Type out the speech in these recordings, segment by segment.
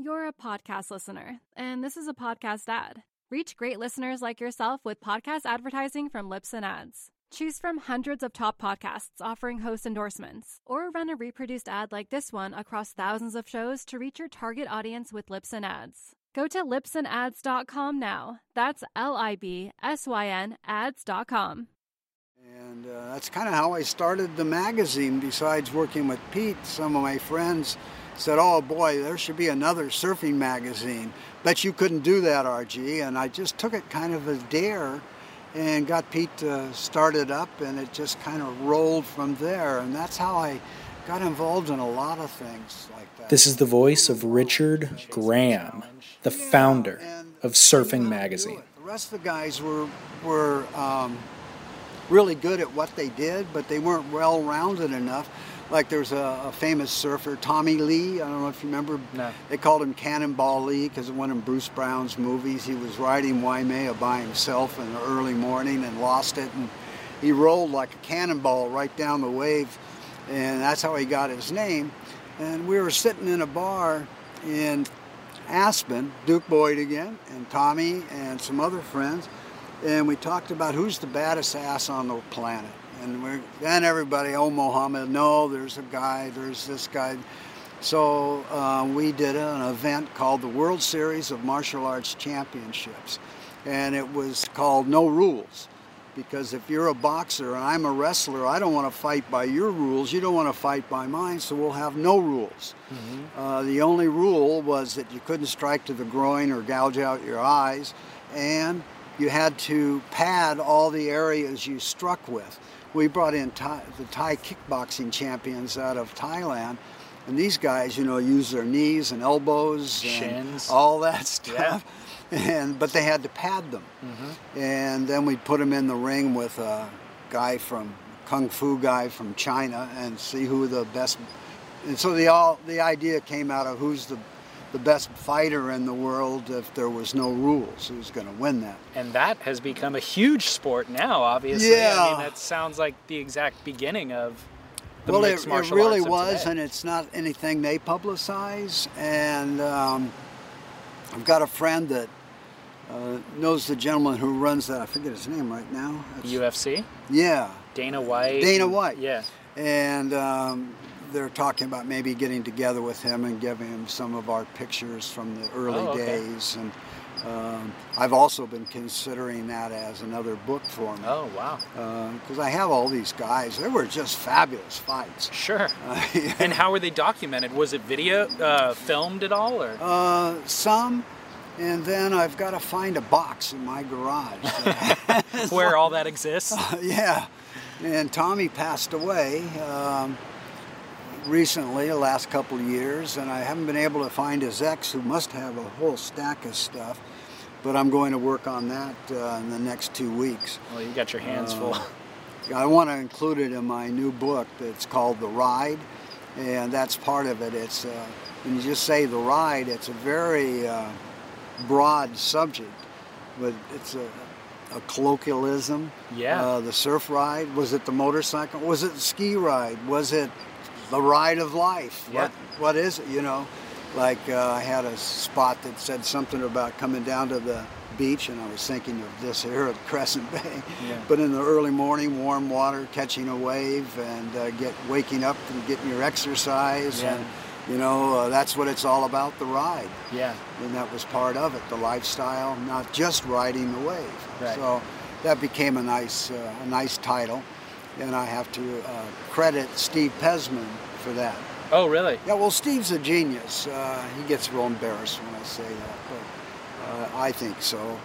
You're a podcast listener, and this is a podcast ad. Reach great listeners like yourself with podcast advertising from Libsyn Ads. Choose from hundreds of top podcasts offering host endorsements, or run a reproduced ad like this one across thousands of shows to reach your target audience with Libsyn Ads. Go to libsynads.com now. That's L I B S Y N ads.com. And uh, that's kind of how I started the magazine. Besides working with Pete, some of my friends said, "Oh boy, there should be another surfing magazine." Bet you couldn't do that, RG. And I just took it kind of a dare, and got Pete to start it up, and it just kind of rolled from there. And that's how I got involved in a lot of things like that. This is the voice of Richard Graham, the founder of Surfing Magazine. The rest of the guys were were um, really good at what they did, but they weren't well rounded enough. Like there's a, a, famous surfer, Tommy Lee. I don't know if you remember. No. They called him Cannonball Lee because of one of Bruce Brown's movies. He was riding Waimea by himself in the early morning and lost it, and he rolled like a cannonball right down the wave, and that's how he got his name. And we were sitting in a bar in Aspen, Duke Boyd again, and Tommy and some other friends, and we talked about who's the baddest ass on the planet. And we then everybody, oh Muhammad, no, there's a guy, there's this guy. So uh, we did an event called the World Series of Martial Arts Championships, and it was called No Rules. Because if you're a boxer and I'm a wrestler, I don't want to fight by your rules. You don't want to fight by mine, so we'll have no rules. Mm-hmm. Uh, the only rule was that you couldn't strike to the groin or gouge out your eyes, and you had to pad all the areas you struck with. We brought in Thai, the Thai kickboxing champions out of Thailand, and these guys, you know, use their knees and elbows and Shins. all that stuff. Yeah. And but they had to pad them, Mm-hmm. and then we'd put them in the ring with a guy from kung fu guy from China and see who the best. And so the all the idea came out of who's the the best fighter in the world if there was no rules. Who's going to win that? And that has become a huge sport now, obviously. Yeah. I mean, that sounds like the exact beginning of the well, mixed it, it martial really arts of was, and it's not anything they publicize. And um, I've got a friend that uh, knows the gentleman who runs that. I forget his name right now. It's- UFC, yeah, Dana White. Dana White. Yeah. and um, they're talking about maybe getting together with him and giving him some of our pictures from the early Oh, okay. days. And um, I've also been considering that as another book for me Oh wow. because I have all these guys. They were just fabulous fights. Sure. Uh, And how were they documented? Was it video, uh, filmed at all, or? Uh, some, and then I've got to find a box in my garage. where all that exists. yeah, and Tommy passed away um, recently, the last couple of years, and I haven't been able to find his ex, who must have a whole stack of stuff. But I'm going to work on that uh, in the next two weeks. Well, you got your hands Uh, full. I want to include it in my new book that's called The Ride, and that's part of it. It's uh, when you just say the ride, it's a very uh, broad subject, but it's a, a colloquialism. Yeah. Uh, the surf ride was it the motorcycle? Was it the ski ride? Was it the ride of life? Yeah. What, what is it? You know, like uh, I had a spot that said something about coming down to the beach, and I was thinking of this here at Crescent Bay. Yeah. But in the early morning, warm water, catching a wave, and uh, get waking up and getting your exercise, Yeah. and you know uh, that's what it's all about. The ride, Yeah. and that was part of it. The lifestyle, not just riding the wave. Right. So that became a nice, uh, a nice title, and I have to uh, credit Steve Pezman for that. Oh, really? Yeah, well, Steve's a genius. Uh, he gets real embarrassed when I say that, but uh, I think so.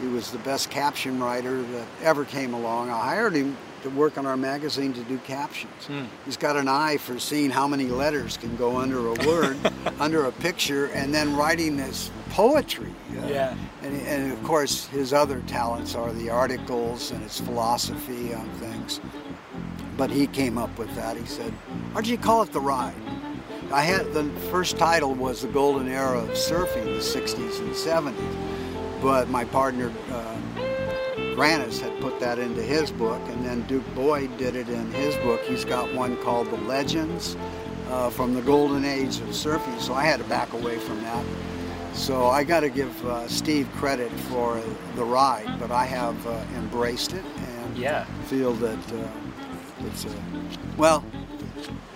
He, he was the best caption writer that ever came along. I hired him to work on our magazine to do captions. Hmm. He's got an eye for seeing how many letters can go under a word, under a picture, and then writing this poetry. Uh, Yeah. And, and of course, his other talents are the articles and his philosophy on things. But he came up with that. He said, "Why do you call it the ride?" I had the first title was the golden era of surfing, the '60s and '70s. But my partner uh, Grannis had put that into his book, and then Duke Boyd did it in his book. He's got one called The Legends. uh, from the golden age of surfing, so I had to back away from that. So I got to give uh, Steve credit for the ride, but I have uh, embraced it and Yeah. feel that uh, it's a well.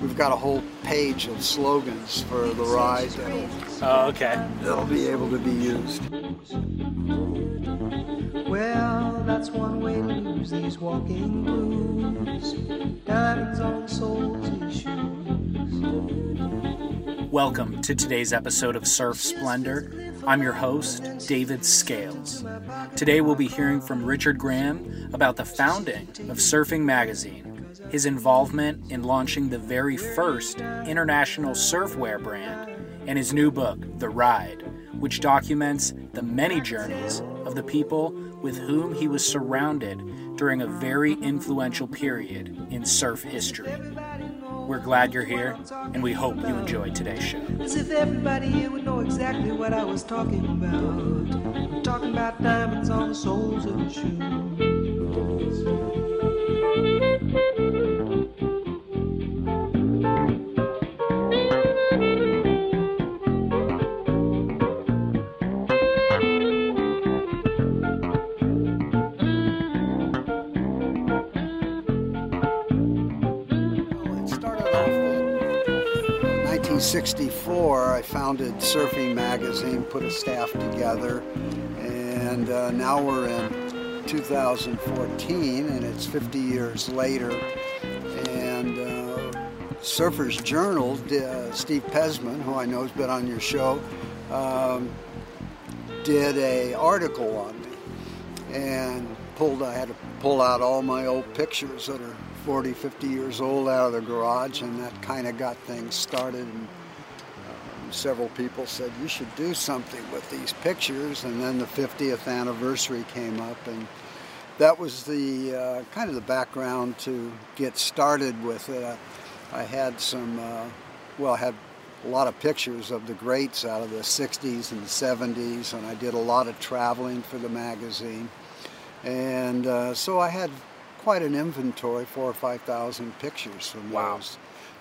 We've got a whole page of slogans for the ride that'll, Oh, okay. that'll be able to be used. Well, that's one way to lose these walking blues. Diamonds on soles and shoes. Welcome to today's episode of Surf Splendor. I'm your host, David Scales. Today we'll be hearing from Richard Graham about the founding of Surfing Magazine, his involvement in launching the very first international surfwear brand, and his new book, The Ride, which documents the many journeys of the people with whom he was surrounded during a very influential period in surf history. We're glad you're here, and we hope you enjoyed today's show. As if everybody here would know exactly what I was talking about. Talking about diamonds on the soles of shoes. 1964. I founded Surfing Magazine, put a staff together, and uh, now we're in 2014, and it's 50 years later. And uh, Surfers Journal, uh, Steve Pezman, who I know has been on your show, um, did a article on me and pulled I had to pull out all my old pictures that are 40 50 years old out of the garage and that kind of got things started and um, several people said you should do something with these pictures and then the 50th anniversary came up and that was the uh, kind of the background to get started with it. I, I had some uh, well I had a lot of pictures of the greats out of the 60s and 70s and I did a lot of traveling for the magazine and uh, so I had quite an inventory, four or five thousand pictures from Wow. those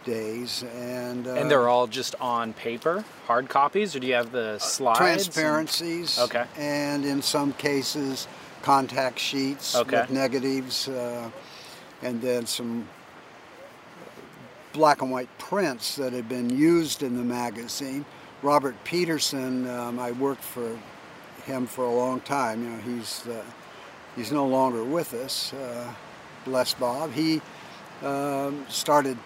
days, and uh, And they're all just on paper, hard copies, or do you have the slides? and- transparencies. Okay. And in some cases, contact sheets Okay. with negatives, uh, and then some black and white prints that had been used in the magazine. Robert Peterson, um, I worked for him for a long time. You know, he's uh, he's no longer with us. Uh, bless Bob. He um, started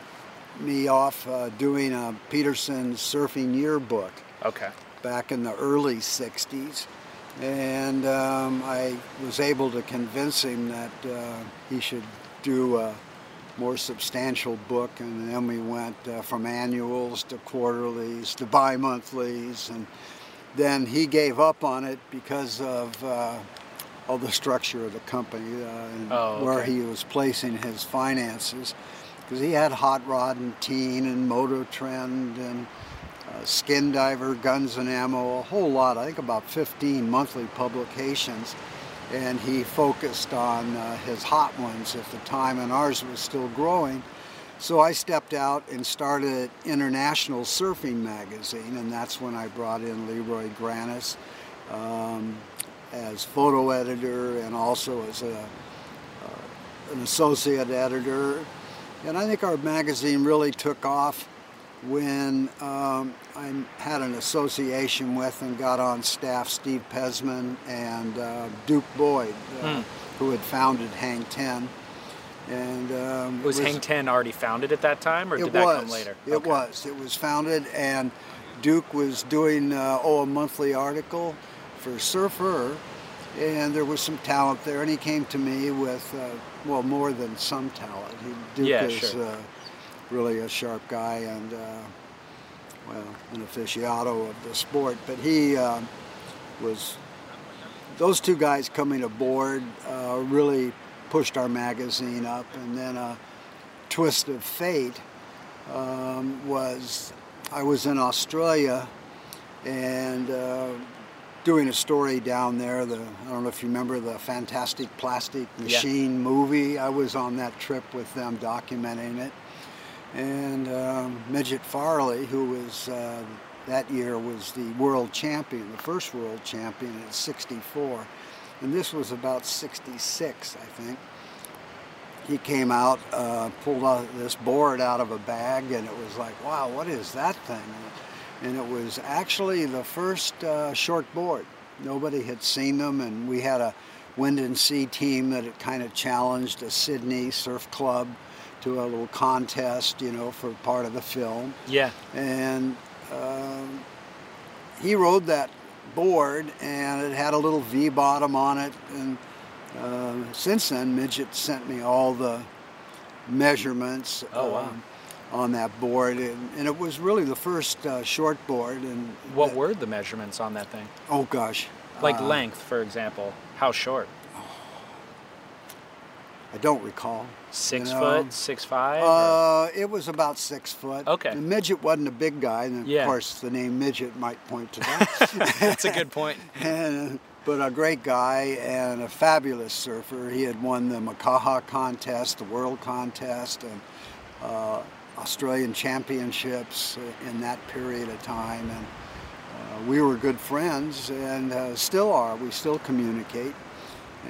me off uh, doing a Peterson surfing yearbook Okay. back in the early 60s. And um, I was able to convince him that uh, he should do a more substantial book. And then we went uh, from annuals to quarterlies to bi monthlies. And then he gave up on it because of, uh, of the structure of the company uh, and Oh, where he was placing his finances. Because he had Hot Rod and Teen and Motor Trend and uh, Skin Diver, Guns and Ammo, a whole lot, I think about 15 monthly publications. And he focused on uh, his hot ones at the time, and ours was still growing. So I stepped out and started International Surfing Magazine, and that's when I brought in Leroy Grannis um, as photo editor and also as a, uh, an associate editor. And I think our magazine really took off when um, I had an association with and got on staff Steve Pezman and uh, Duke Boyd, uh, who had founded Hang Ten. And um, Was, it Hang Ten already founded at that time, or did that come later? It Okay. was. It was founded, and Duke was doing uh, oh a monthly article for Surfer, and there was some talent there. And he came to me with uh, well more than some talent. He, Duke Yeah, is sure. uh, really a sharp guy and uh, well an aficionado of the sport. But he uh, was those two guys coming aboard uh, really pushed our magazine up, and then a twist of fate um, was I was in Australia and uh, doing a story down there. The I don't know if you remember the Fantastic Plastic Machine movie. I was on that trip with them documenting it, and um, Midget Farrelly, who was uh, that year was the world champion, the first world champion at 64, and this was about 66, I think. He came out, uh, pulled out this board out of a bag, and it was like, wow, what is that thing? And it was actually the first uh, short board. Nobody had seen them, and we had a Windansea team that had kind of challenged a Sydney surf club to a little contest, you know, for part of the film. Yeah. And um, he rode that board, and it had a little V bottom on it. And uh, since then, Midget sent me all the measurements. Oh, wow. um, on that board, and, and it was really the first uh, short board. And What that- were the measurements on that thing? Oh gosh, Like uh, length, for example. How short? I don't recall. Six you know. foot, six five? Uh, it was about six foot. Okay. The midget wasn't a big guy, and of Yeah. course the name midget might point to that. That's a good point. and, but a great guy and a fabulous surfer. He had won the Makaha contest, the world contest, and uh, Australian championships in that period of time. And uh, we were good friends and uh, still are. We still communicate.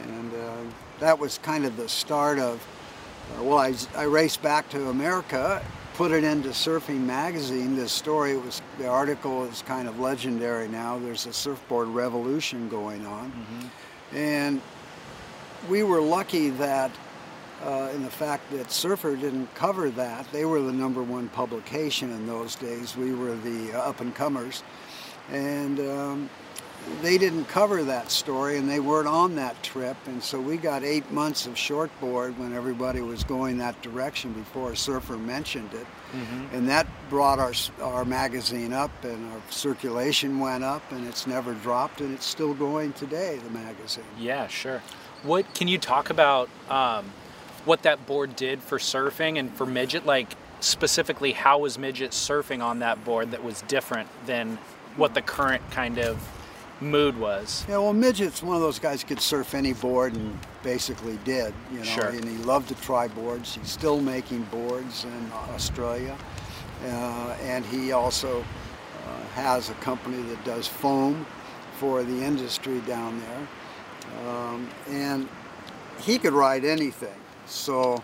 And uh, that was kind of the start of, uh, well, I, I raced back to America, put it into Surfing Magazine. This story was, the article is kind of legendary now. There's a surfboard revolution going on. And we were lucky that uh, in the fact that Surfer didn't cover that. They were the number one publication in those days. We were the uh, up and comers. And um, they didn't cover that story and they weren't on that trip. And so we got eight months of shortboard when everybody was going that direction before surfer mentioned it. And that brought our, our magazine up and our circulation went up and it's never dropped and it's still going today, the magazine. Yeah, sure. What can you talk about um, what that board did for surfing and for midget? Like specifically, how was midget surfing on that board that was different than what the current kind of mood was? Yeah, well, Midget's one of those guys who could surf any board and basically did, you know. Sure. And he loved to try boards. He's still making boards in Australia, uh, and he also uh, has a company that does foam for the industry down there. Um, and he could ride anything, so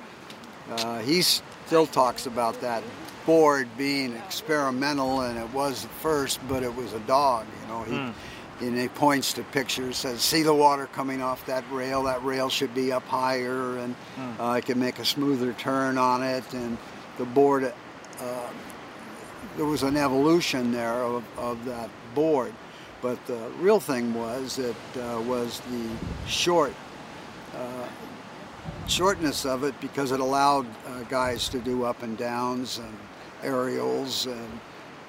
uh, he still talks about that board being experimental, and it was the first, but it was a dog, you know. He, and he points to pictures, says, "See the water coming off that rail. That rail should be up higher, and uh, I can make a smoother turn on it." And the board, uh, there was an evolution there of, of that board, but the real thing was it uh, was the short shortness of it because it allowed uh, guys to do up and downs and aerials and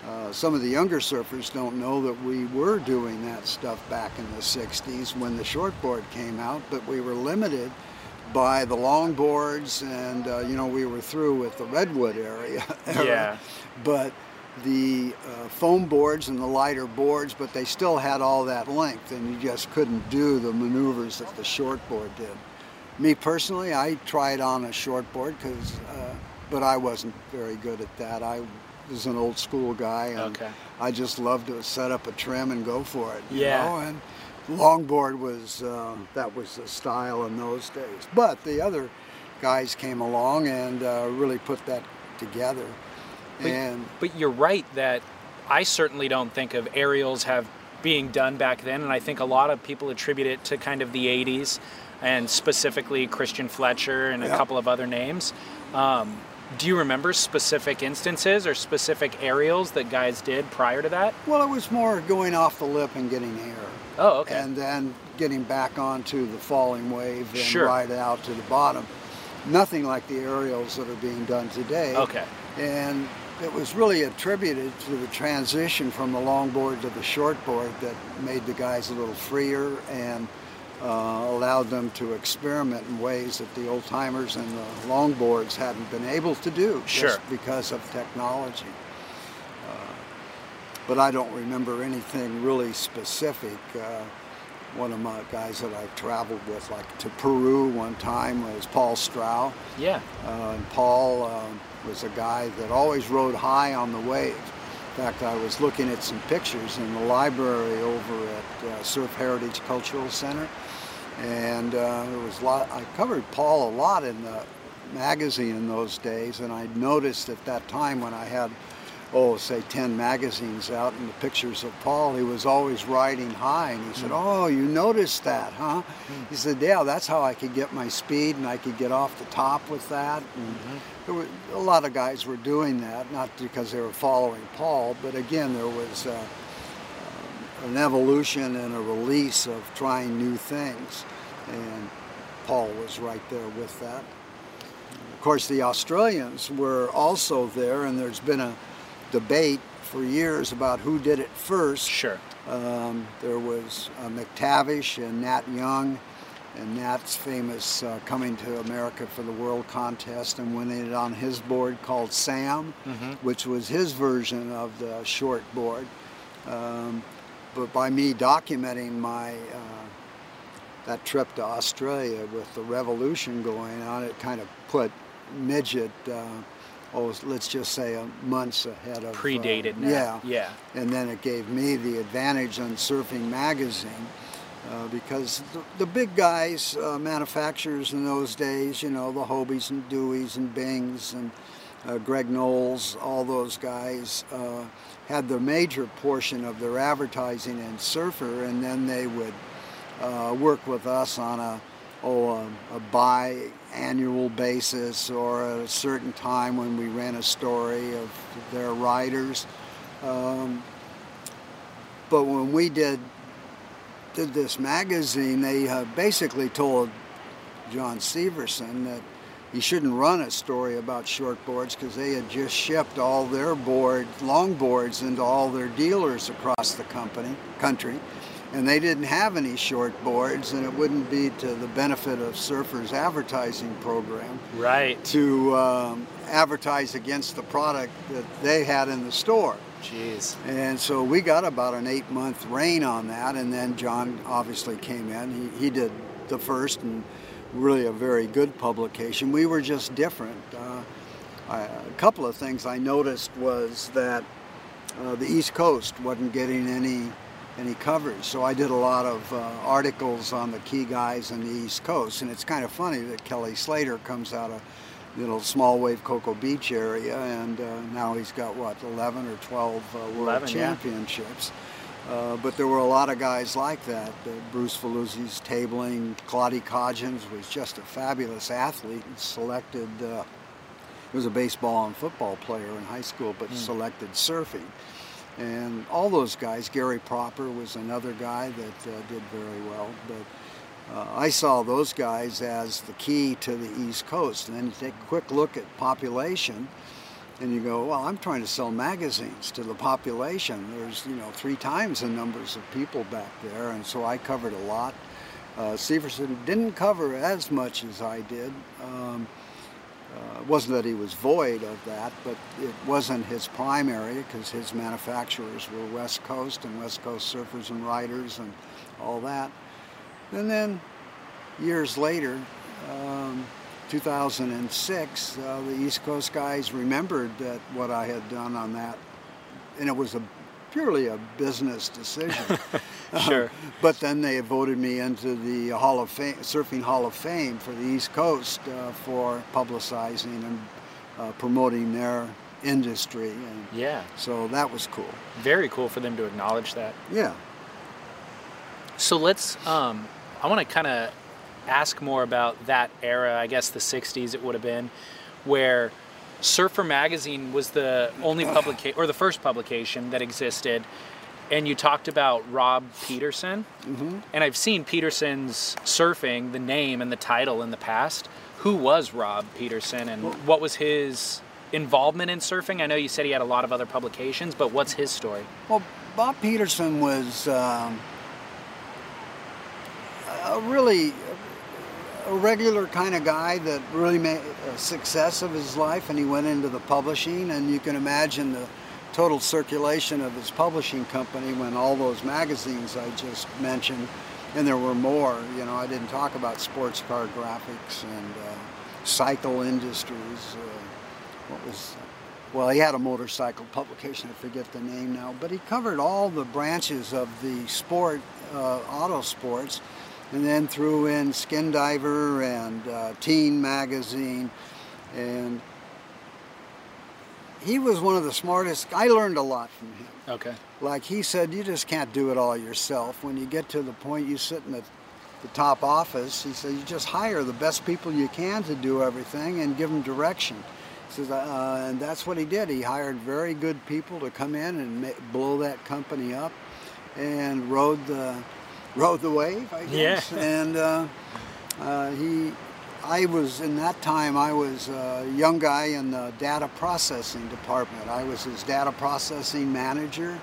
uh, some of the younger surfers don't know that we were doing that stuff back in the 60s when the shortboard came out, but we were limited by the longboards and, uh, you know, we were through with the redwood area. Yeah. But the uh, foam boards and the lighter boards, but they still had all that length and you just couldn't do the maneuvers that the shortboard did. Me personally, I tried on a shortboard because, uh, but I wasn't very good at that. I was an old school guy, and Okay. I just loved to set up a trim and go for it. you Yeah. know, and longboard was uh, that was the style in those days. But the other guys came along and uh, really put that together. But, and but you're right that I certainly don't think of aerials have being done back then, and I think a lot of people attribute it to kind of the '80s, and specifically Christian Fletcher and a Yeah. couple of other names. Um, do you remember specific instances or specific aerials that guys did prior to that? well, it was more going off the lip and getting air. Oh, okay. and then getting back onto the falling wave and Sure. ride out to the bottom. Nothing like the aerials that are being done today. Okay. And it was really attributed to the transition from the longboard to the shortboard that made the guys a little freer and uh, allowed them to experiment in ways that the old timers and the longboards hadn't been able to do Sure. just because of technology but I don't remember anything really specific. Uh, one of my guys that I've traveled with, like to Peru one time, was Paul Strauch. Yeah. Uh, and Paul uh, was a guy that always rode high on the wave. In fact, I was looking at some pictures in the library over at uh, Surf Heritage Cultural Center, and uh, there was a lot. I covered Paul a lot in the magazine in those days, and I noticed at that time when I had oh, say 10 magazines out and the pictures of Paul, he was always riding high. And he said, oh, you noticed that, huh? He said, yeah, that's how I could get my speed and I could get off the top with that. And there were, a lot of guys were doing that, not because they were following Paul, but again, there was uh, an evolution and a release of trying new things. And Paul was right there with that. Of course, the Australians were also there, and there's been a debate for years about who did it first. Sure. Um, there was uh, McTavish and Nat Young, and Nat's famous uh, coming to America for the World Contest and winning it on his board called Sam, which was his version of the short board. Um, but by me documenting my uh, that trip to Australia with the revolution going on, it kind of put midget. Uh, oh, let's just say months ahead of uh, Predated now. yeah, Yeah. and then it gave me the advantage on Surfing Magazine uh, because the, the big guys, uh, manufacturers in those days, you know, the Hobies and Deweys and Bings and uh, Greg Noll, all those guys uh, had the major portion of their advertising in Surfer, and then they would uh, work with us on a oh a, a biannual basis or at a certain time when we ran a story of their riders. Um, but when we did did this magazine, they uh, basically told John Severson that he shouldn't run a story about shortboards because they had just shipped all their board longboards into all their dealers across the company country, and they didn't have any shortboards, and it wouldn't be to the benefit of Surfer's advertising program Right. to um, advertise against the product that they had in the store. Jeez. And so we got about an eight month reign on that. And then John obviously came in. He, he did the first and really a very good publication. We were just different. Uh, I, a couple of things I noticed was that uh, the East Coast wasn't getting any any coverage. So I did a lot of uh, articles on the key guys on the East Coast. And it's kind of funny that Kelly Slater comes out of you know, small wave Cocoa Beach area, and uh, now he's got what 11 or 12 uh, world 11, yeah. Uh, but there were a lot of guys like that. Uh, Bruce Valluzzi's tabling, Claudia Codgens was just a fabulous athlete and selected. Uh, he was a baseball and football player in high school, but selected surfing. And all those guys, Gary Propper was another guy that uh, did very well. But uh, I saw those guys as the key to the East Coast. And then you take a quick look at population, and you go, well, I'm trying to sell magazines to the population. There's, you know, three times the numbers of people back there, and so I covered a lot. Uh, Severson didn't cover as much as I did. Um, uh, it wasn't that he was void of that, but it wasn't his primary because his manufacturers were West Coast and West Coast surfers and riders and all that. And then years later, um, 2006, uh, the East Coast guys remembered that what I had done on that, and it was a purely a business decision. Sure. but then they voted me into the Hall of Fame, Surfing Hall of Fame for the East Coast uh, for publicizing and uh, promoting their industry, and Yeah. so that was cool. Very cool for them to acknowledge that. Yeah. So let's. Um, I want to kind of ask more about that era. I guess the '60s it would have been, where Surfer magazine was the only publication or the first publication that existed, and you talked about Rob Peterson. Mm-hmm. And I've seen Peterson's surfing, the name and the title in the past. Who was Rob Peterson, and what was his involvement in surfing? I know you said he had a lot of other publications, but what's his story? Well, Bob Peterson was um, a really a regular kind of guy that really made a success of his life, and he went into the publishing, and you can imagine the total circulation of his publishing company when all those magazines I just mentioned and there were more. You know, I didn't talk about sports car graphics and uh, cycle industries. Uh, what was well, he had a motorcycle publication, I forget the name now, but he covered all the branches of the sport, uh, auto sports, and then threw in Skin Diver and uh, Teen Magazine. And he was one of the smartest. I learned a lot from him. Okay. Like he said, you just can't do it all yourself. When you get to the point you sit in the, the top office, he said, you just hire the best people you can to do everything and give them direction. He Says, uh, and that's what he did. He hired very good people to come in and blow that company up, and rode the rode the wave, I guess. Yeah. And uh, uh, he, I was in that time. I was a young guy in the data processing department. I was his data processing manager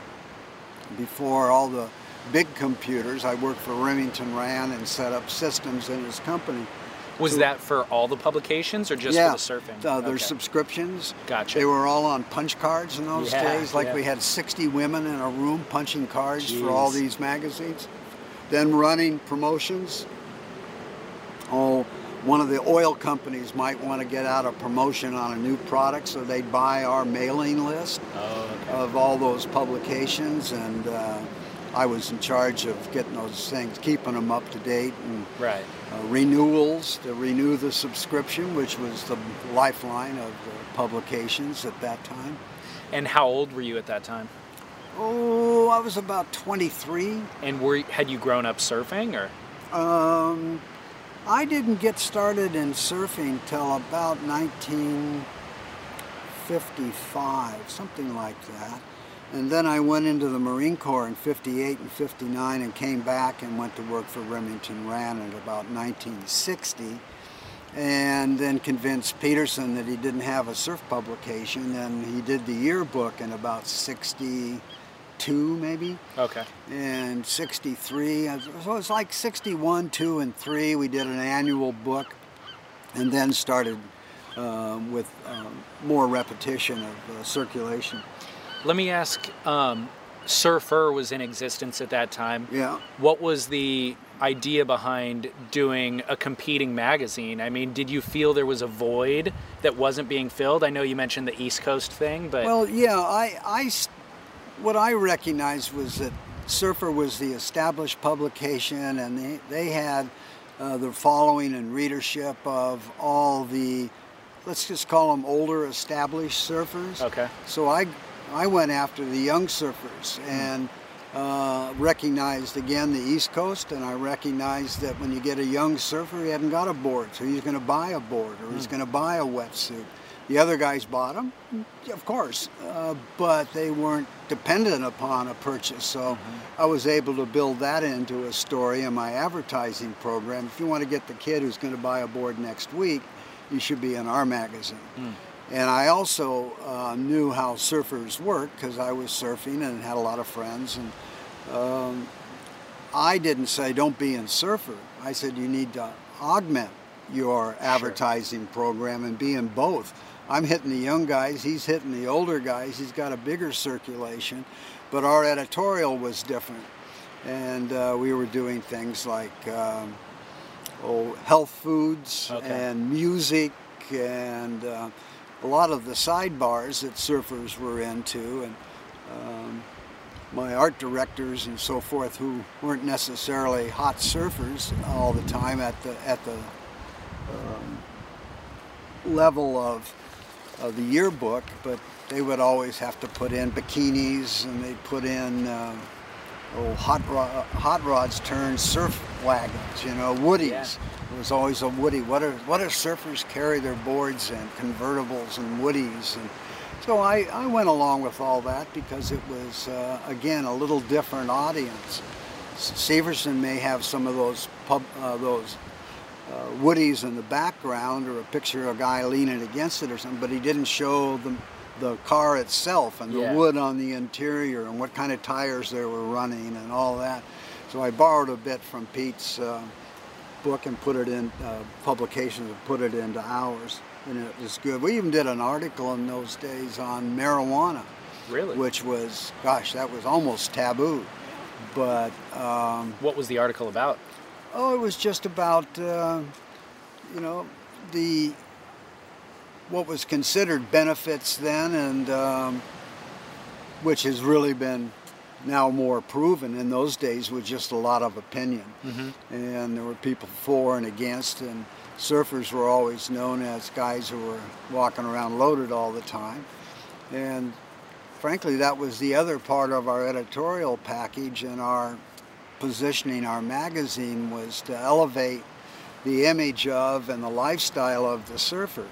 before all the big computers. I worked for Remington Rand and set up systems in his company. Was that for all the publications or just yeah, for the surfing? Uh, their Okay. subscriptions. Gotcha. They were all on punch cards in those Yeah, days. Like yeah. we had 60 women in a room punching cards for all these magazines. Then running promotions. Oh, one of the oil companies might want to get out a promotion on a new product, so they'd buy our mailing list Oh, okay. of all those publications, and uh, I was in charge of getting those things, keeping them up to date, and Right. uh, renewals to renew the subscription, which was the lifeline of the publications at that time. And how old were you at that time? Oh, I was about 23. And were had you grown up surfing or? Um, I didn't get started in surfing till about 1955, something like that. And then I went into the Marine Corps in 58 and 59 and came back and went to work for Remington Rand in about 1960. And then convinced Peterson that he didn't have a surf publication, and he did the yearbook in about 62, maybe Okay. and 63. So it's like 61, 2, and 3. We did an annual book and then started um, with um, more repetition of uh, circulation. Let me ask. Um, Surfer was in existence at that time. Yeah. What was the idea behind doing a competing magazine? I mean, did you feel there was a void that wasn't being filled? I know you mentioned the East Coast thing, but Well, yeah, I, I what I recognized was that Surfer was the established publication, and they, they had uh, the following and readership of all the, let's just call them older established surfers. Okay. So I, I went after the young surfers and uh, recognized again the East Coast, and I recognized that when you get a young surfer, he hadn't got a board, so he's going to buy a board or he's going to buy a wetsuit. The other guys bought them, of course, uh, but they weren't dependent upon a purchase. So I was able to build that into a story in my advertising program. If you want to get the kid who's going to buy a board next week, you should be in our magazine. And I also uh, knew how surfers work because I was surfing and had a lot of friends. And um, I didn't say don't be in surfer. I said you need to augment your advertising program and be in both. I'm hitting the young guys, he's hitting the older guys. He's got a bigger circulation, but our editorial was different. And uh, we were doing things like um, oh, health foods Okay. and music and uh, a lot of the sidebars that surfers were into. And um, my art directors and so forth who weren't necessarily hot surfers all the time at the at the um, level of, of the yearbook, but they would always have to put in bikinis and they'd put in uh, oh, hot, hot rods turned surf wagons, you know, woodies. Yeah. It was always a woody. What are what do surfers carry their boards and convertibles and woodies and so I, I went along with all that because it was uh, again a little different audience. Severson may have some of those pub uh, those uh, woodies in the background or a picture of a guy leaning against it or something, but he didn't show the the car itself and the Yeah. wood on the interior and what kind of tires they were running and all that. So I borrowed a bit from Pete's uh, book and put it in uh, publications and put it into ours, and it was good. We even did an article in those days on marijuana, really, which was, gosh, that was almost taboo. But um, What was the article about? Oh, it was just about uh, you know the what was considered benefits then, and um, which has really been now more proven. In those days, was just a lot of opinion, and there were people for and against, and surfers were always known as guys who were walking around loaded all the time, and frankly, that was the other part of our editorial package and our positioning our magazine was to elevate the image of and the lifestyle of the surfer.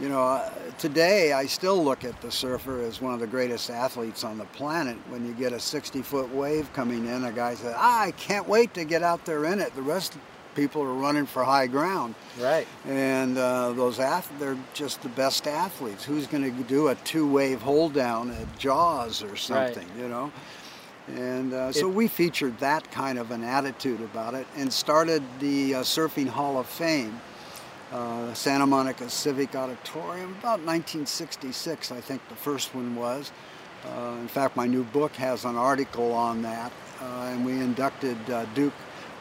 You know, uh, today I still look at the surfer as one of the greatest athletes on the planet. When you get a 60 foot wave coming in, a guy says, ah, I can't wait to get out there in it. The rest of people are running for high ground. Right. And uh, those ath- they're just the best athletes. Who's going to do a two wave hold down at Jaws or something, you know? And uh, so we featured that kind of an attitude about it and started the uh, Surfing Hall of Fame, uh, Santa Monica Civic Auditorium, about 1966, I think the first one was. Uh, in fact, my new book has an article on that, uh, and we inducted uh, Duke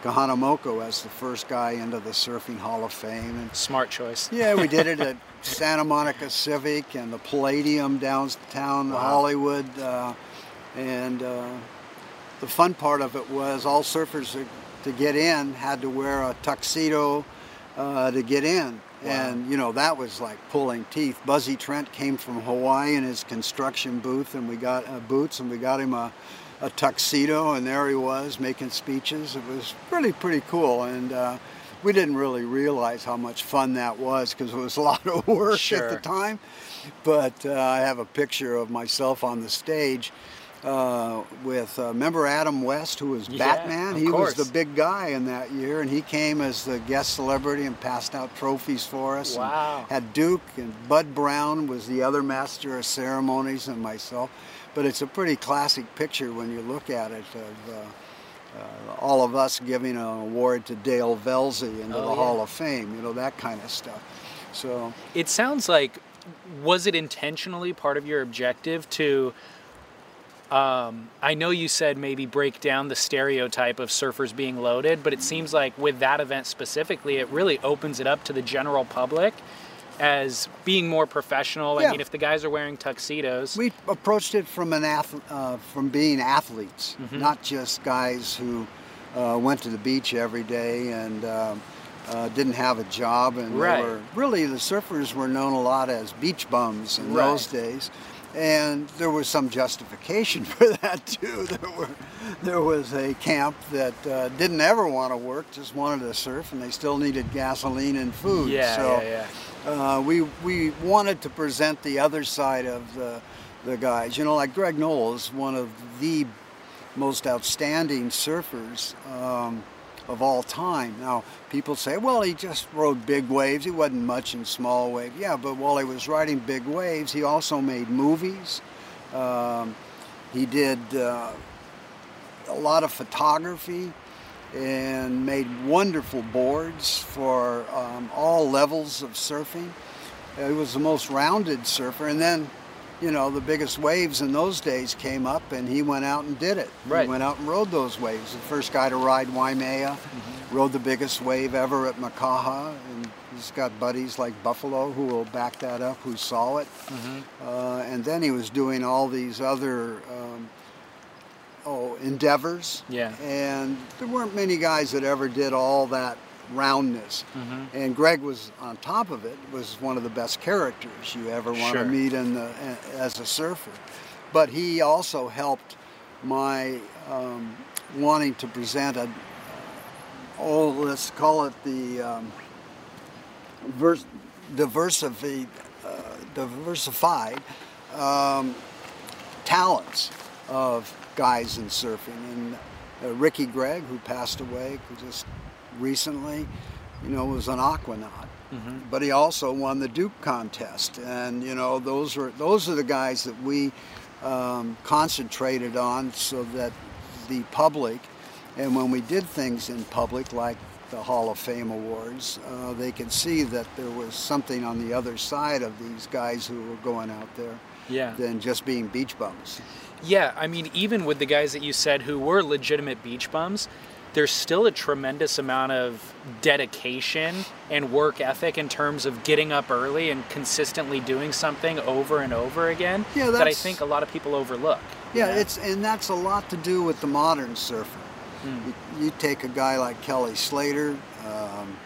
Kahanamoku as the first guy into the Surfing Hall of Fame. And Smart choice. yeah, we did it at Santa Monica Civic and the Palladium downtown Wow. Hollywood. Uh, and uh, the fun part of it was all surfers to, get in had to wear a tuxedo uh, to get in. And, you know, that was like pulling teeth. Buzzy Trent came from Hawaii in his construction booth, and we got uh, boots, and we got him a, a tuxedo, and there he was making speeches. It was really pretty cool. And uh, we didn't really realize how much fun that was because it was a lot of work Sure. at the time. But uh, I have a picture of myself on the stage uh, with, uh, remember Adam West, who was Yeah, Batman? he was the big guy in that year, and he came as the guest celebrity and passed out trophies for us. and Wow. had Duke and Bud Brown was the other master of ceremonies, and myself. But it's a pretty classic picture when you look at it of uh, uh, all of us giving an award to Dale Velzy into Oh, the yeah. Hall of Fame, you know, that kind of stuff. So, It sounds like, was it intentionally part of your objective to? Um, I know you said maybe break down the stereotype of surfers being loaded, but it seems like with that event specifically, it really opens it up to the general public as being more professional. I mean, if the guys are wearing tuxedos, we approached it from an ath- uh, from being athletes, Mm-hmm. not just guys who uh, went to the beach every day and um, uh, didn't have a job. And Right. were really the surfers were known a lot as beach bums in Right. those days. And there was some justification for that too. There were, there was a camp that uh, didn't ever want to work, just wanted to surf, and they still needed gasoline and food. yeah, so, yeah, yeah. uh, we we wanted to present the other side of the the guys. You know, like Greg Noll is one of the most outstanding surfers um, of all time. Now, people say, well, he just rode big waves. He wasn't much in small waves. Yeah, but while he was riding big waves, he also made movies. Um, he did uh, a lot of photography and made wonderful boards for um, all levels of surfing. He was the most rounded surfer. And then, you know, the biggest waves in those days came up and he went out and did it. Right. He went out and rode those waves. The first guy to ride Waimea, rode the biggest wave ever at Makaha. And he's got buddies like Buffalo who will back that up, who saw it. Uh, and then he was doing all these other um, oh endeavors. Yeah. And there weren't many guys that ever did all that roundness. Mm-hmm. And Greg was on top of it. Was one of the best characters you ever want Sure. to meet in the as a surfer. But he also helped my um, wanting to present a oh let's call it the um, vers- diversified, uh, diversified um, talents of guys in surfing. And uh, Ricky Grigg, who passed away just recently, you know, was an aquanaut. But he also won the Duke contest, and you know those are those are the guys that we um, concentrated on, so that the public, and when we did things in public like the Hall of Fame awards, uh, they could see that there was something on the other side of these guys who were going out there Yeah. than just being beach bums. Yeah, I mean, even with the guys that you said who were legitimate beach bums, there's still a tremendous amount of dedication and work ethic in terms of getting up early and consistently doing something over and over again Yeah, that I think a lot of people overlook. you Yeah, know? it's and that's a lot to do with the modern surfer. Hmm. You, you take a guy like Kelly Slater, um,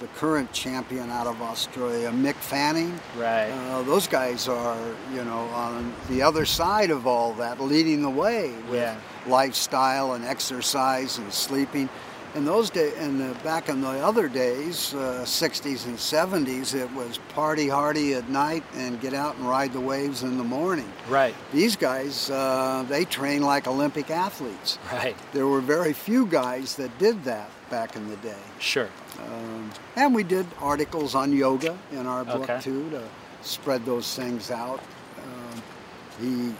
the current champion out of Australia, Mick Fanning. right. Uh, those guys are, you know, on the other side of all that, leading the way with Yeah. lifestyle and exercise and sleeping. In those days, the, back in the other days, uh, 60s and 70s, it was party hardy at night and get out and ride the waves in the morning. right. These guys, uh, they train like Olympic athletes. Right. There were very few guys that did that back in the day. Sure. Um, and we did articles on yoga in our book Okay. too to spread those things out. Um, the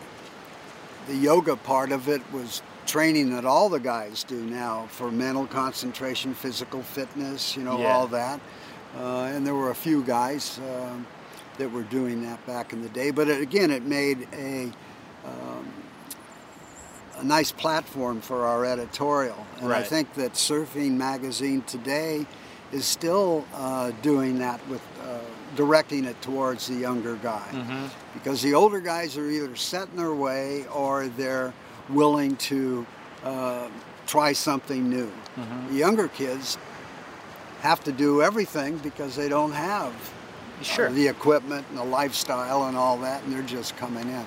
the yoga part of it was training that all the guys do now for mental concentration, physical fitness, you know, Yeah. all that. Uh, and there were a few guys um, that were doing that back in the day. But it, again, it made a um, a nice platform for our editorial. And I think that Surfing Magazine today is still uh, doing that with uh, directing it towards the younger guy. Mm-hmm. Because the older guys are either set in their way or they're willing to uh, try something new. Mm-hmm. The younger kids have to do everything because they don't have uh, Sure. the equipment and the lifestyle and all that, and they're just coming in.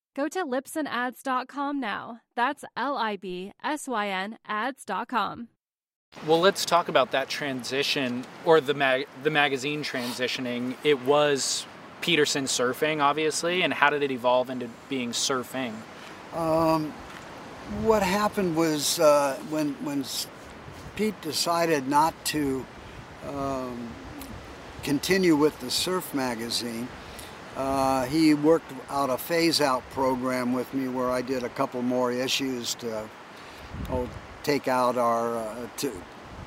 Go to libsynads.com now. That's L I B S Y N ads.com. Well, let's talk about that transition or the mag- the magazine transitioning. It was Petersen surfing, obviously, and how did it evolve into being surfing? Um, what happened was uh, when when Pete decided not to um, continue with the surf magazine, uh, he worked out a phase out program with me where I did a couple more issues to oh, take out our uh, to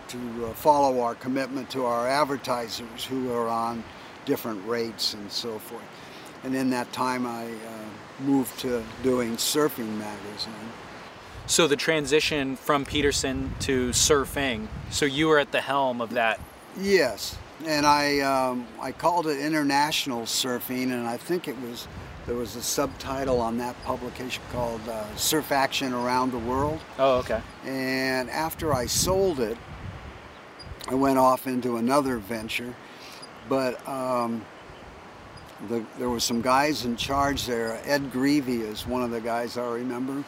to uh, follow our commitment to our advertisers who are on different rates and so forth. And in that time, I uh, moved to doing surfing magazine. So the transition from Petersen to surfing. So you were at the helm of that. Yes, and I um, I called it International Surfing, and I think it was there was a subtitle on that publication called uh, Surf Action Around the World. Oh, okay. And after I sold it, I went off into another venture, but um, the, there were some guys in charge there. Ed Greevy is one of the guys I remember.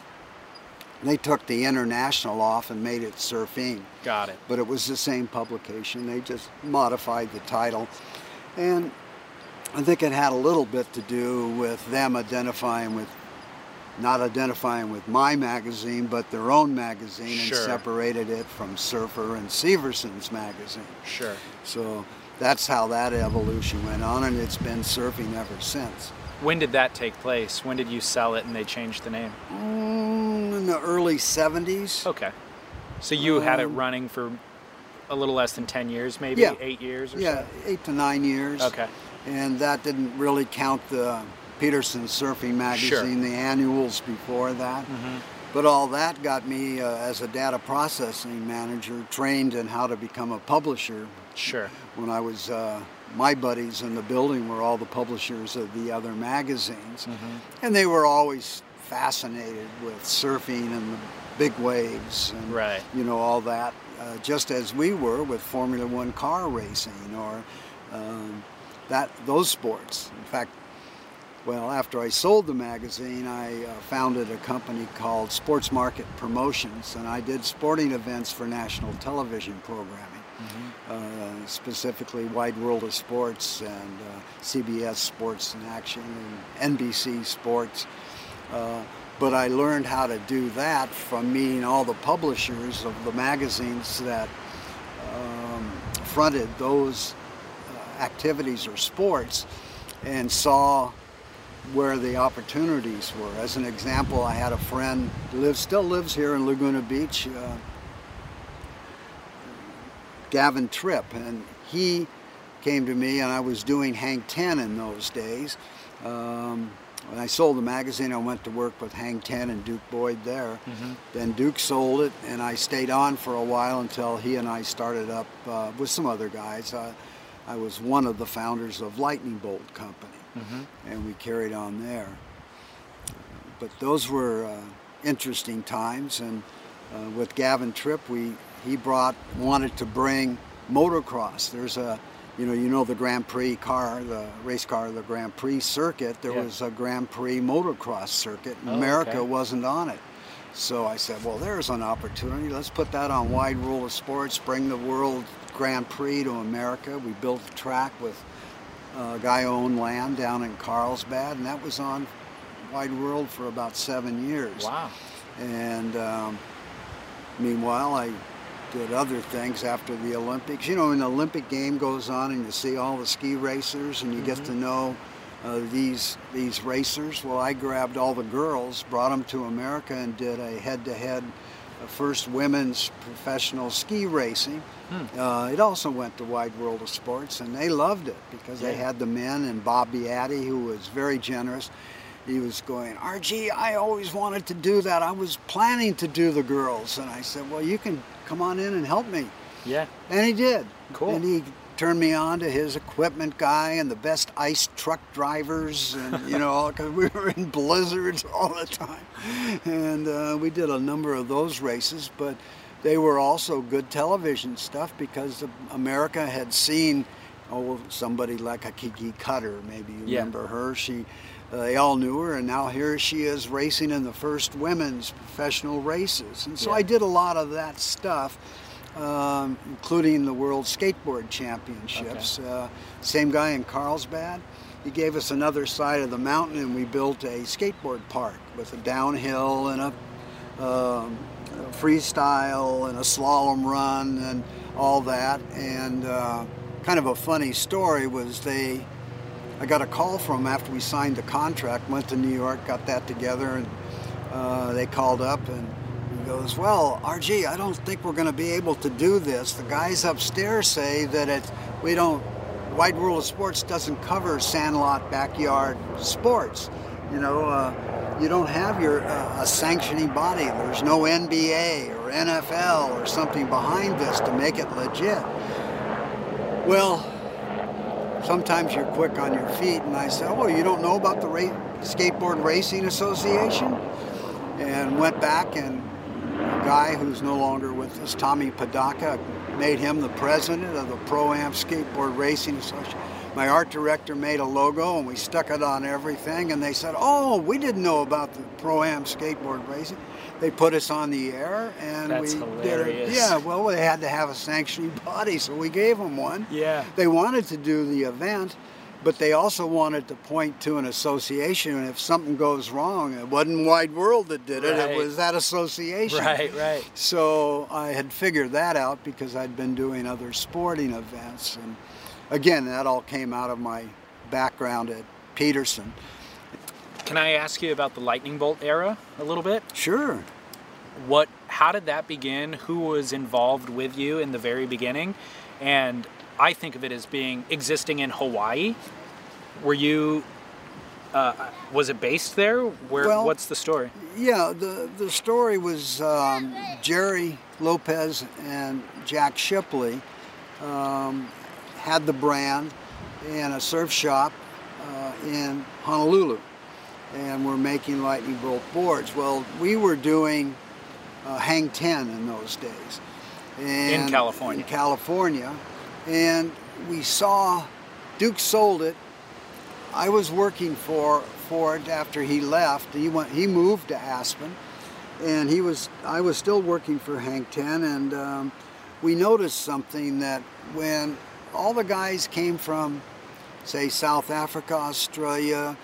They took the international off and made it Surfing Got it. but it was the same publication. They just modified the title. And I think it had a little bit to do with them identifying with not identifying with my magazine, but their own magazine, Sure. and separated it from Surfer and Severson's magazine. Sure. So that's how that evolution went on, and it's been surfing ever since. When did that take place? When did you sell it and they changed the name? Mm, in the early 70s. Okay. So you had it Um, running for a little less than 10 years, maybe Yeah. eight years or Yeah, eight to nine years. Okay. And that didn't really count the Petersen Surfing magazine, the annuals before that. Mm-hmm. But all that got me, uh, as a data processing manager, trained in how to become a publisher. Sure. When I was, uh, my buddies in the building were all the publishers of the other magazines. Mm-hmm. And they were always fascinated with surfing and the big waves and Right. you know all that uh, just as we were with formula one car racing or um, that those sports in fact well after i sold the magazine i uh, founded a company called sports market promotions and i did sporting events for national television programming uh, specifically Wide World of Sports and uh, CBS Sports in Action and NBC Sports. Uh, but I learned how to do that from meeting all the publishers of the magazines that um, fronted those uh, activities or sports and saw where the opportunities were. As an example, I had a friend lives still lives here in Laguna Beach. Uh, Gavin Tripp, and he came to me, and I was doing Hang 10 in those days. Um, when I sold the magazine, I went to work with Hang 10 and Duke Boyd there. Then Duke sold it, and I stayed on for a while until he and I started up uh, with some other guys. Uh, I was one of the founders of Lightning Bolt Company, and we carried on there. But those were uh, interesting times, and uh, with Gavin Tripp, we he brought wanted to bring motocross. There's a you know you know the Grand Prix car, the race car, the Grand Prix circuit. There Yeah. was a Grand Prix motocross circuit. Oh, America okay. wasn't on it. So I said, well, there's an opportunity. Let's put that on Wide World of Sports. Bring the World Grand Prix to America. We built a track with a guy who owned land down in Carlsbad, and that was on Wide World for about seven years. Wow. And um, meanwhile, I did other things after the Olympics. You know, when the Olympic game goes on and you see all the ski racers and you get to know uh, these these racers. Well, I grabbed all the girls, brought them to America, and did a head-to-head uh, first women's professional ski racing. Uh, it also went to Wide World of Sports, and they loved it because they had the men and Bobby Beattie, who was very generous. He was going, RG, I always wanted to do that. I was planning to do the girls. And I said, Well, you can come on in and help me. Yeah. And he did. Cool. And he turned me on to his equipment guy and the best ice truck drivers, and you know, because we were in blizzards all the time. And uh, we did a number of those races, but they were also good television stuff because America had seen, oh, somebody like a Kiki Cutter, maybe you Yeah. remember her. She, uh, they all knew her, and now here she is racing in the first women's professional races. And so Yeah. I did a lot of that stuff um, including the World Skateboard Championships. Uh, same guy in Carlsbad. He gave us another side of the mountain, and we built a skateboard park with a downhill and a, um, a freestyle and a slalom run and all that. And uh, kind of a funny story was they. I got a call from after we signed the contract. Went to New York, got that together, and uh, they called up and he goes, "Well, RG, I don't think we're going to be able to do this. The guys upstairs say that it we don't. Wide World of Sports doesn't cover sandlot backyard sports. You know, uh, you don't have your uh, a sanctioning body. There's no NBA or NFL or something behind this to make it legit." Well, sometimes you're quick on your feet, and I said, "Oh, you don't know about the Ra- Skateboard Racing Association?" And went back, and a guy who's no longer with us, Tommy Padaka, made him the president of the Pro Am Skateboard Racing Association. My art director made a logo, and we stuck it on everything. And they said, "Oh, we didn't know about the Pro Am Skateboard Racing." They put us on the air, and That's we hilarious. did it. Yeah, well, they had to have a sanctioning body, so we gave them one Yeah. they wanted to do the event but they also wanted to point to an association. And if something goes wrong, it wasn't Wide World that did it; Right. it was that association. Right, right. So I had figured that out because I'd been doing other sporting events, and again, that all came out of my background at Petersen. Can I ask you about the lightning bolt era a little bit? Sure. What how did that begin? Who was involved with you in the very beginning? And I think of it as being existing in Hawaii. Were you uh, was it based there? Where Well- what's the story? Yeah, the, the story was um, Jerry Lopez and Jack Shipley um, had the brand in a surf shop uh, in Honolulu and we were making lightning bolt boards. Well, we were doing uh, Hang 10 in those days. And California. In California. And we saw Duke sold it I was working for for it after he left. He went. He moved to Aspen, and he was. I was still working for Hang Ten, and um, we noticed something that when all the guys came from, say, South Africa, Australia,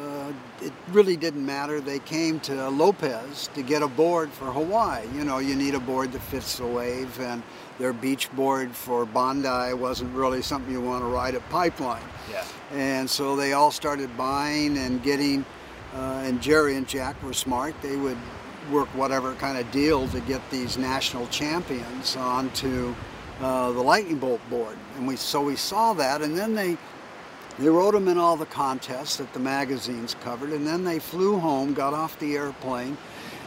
uh, it really didn't matter. They came to Lopez to get a board for Hawaii. You know, you need a board that fits the wave, and their beach board for Bondi wasn't really something you want to ride at Pipeline. Yeah. And so they all started buying and getting, uh, and Jerry and Jack were smart. They would work whatever kind of deal to get these national champions onto uh, the lightning bolt board. And we so we saw that, and then they they wrote them in all the contests that the magazines covered, and then they flew home, got off the airplane,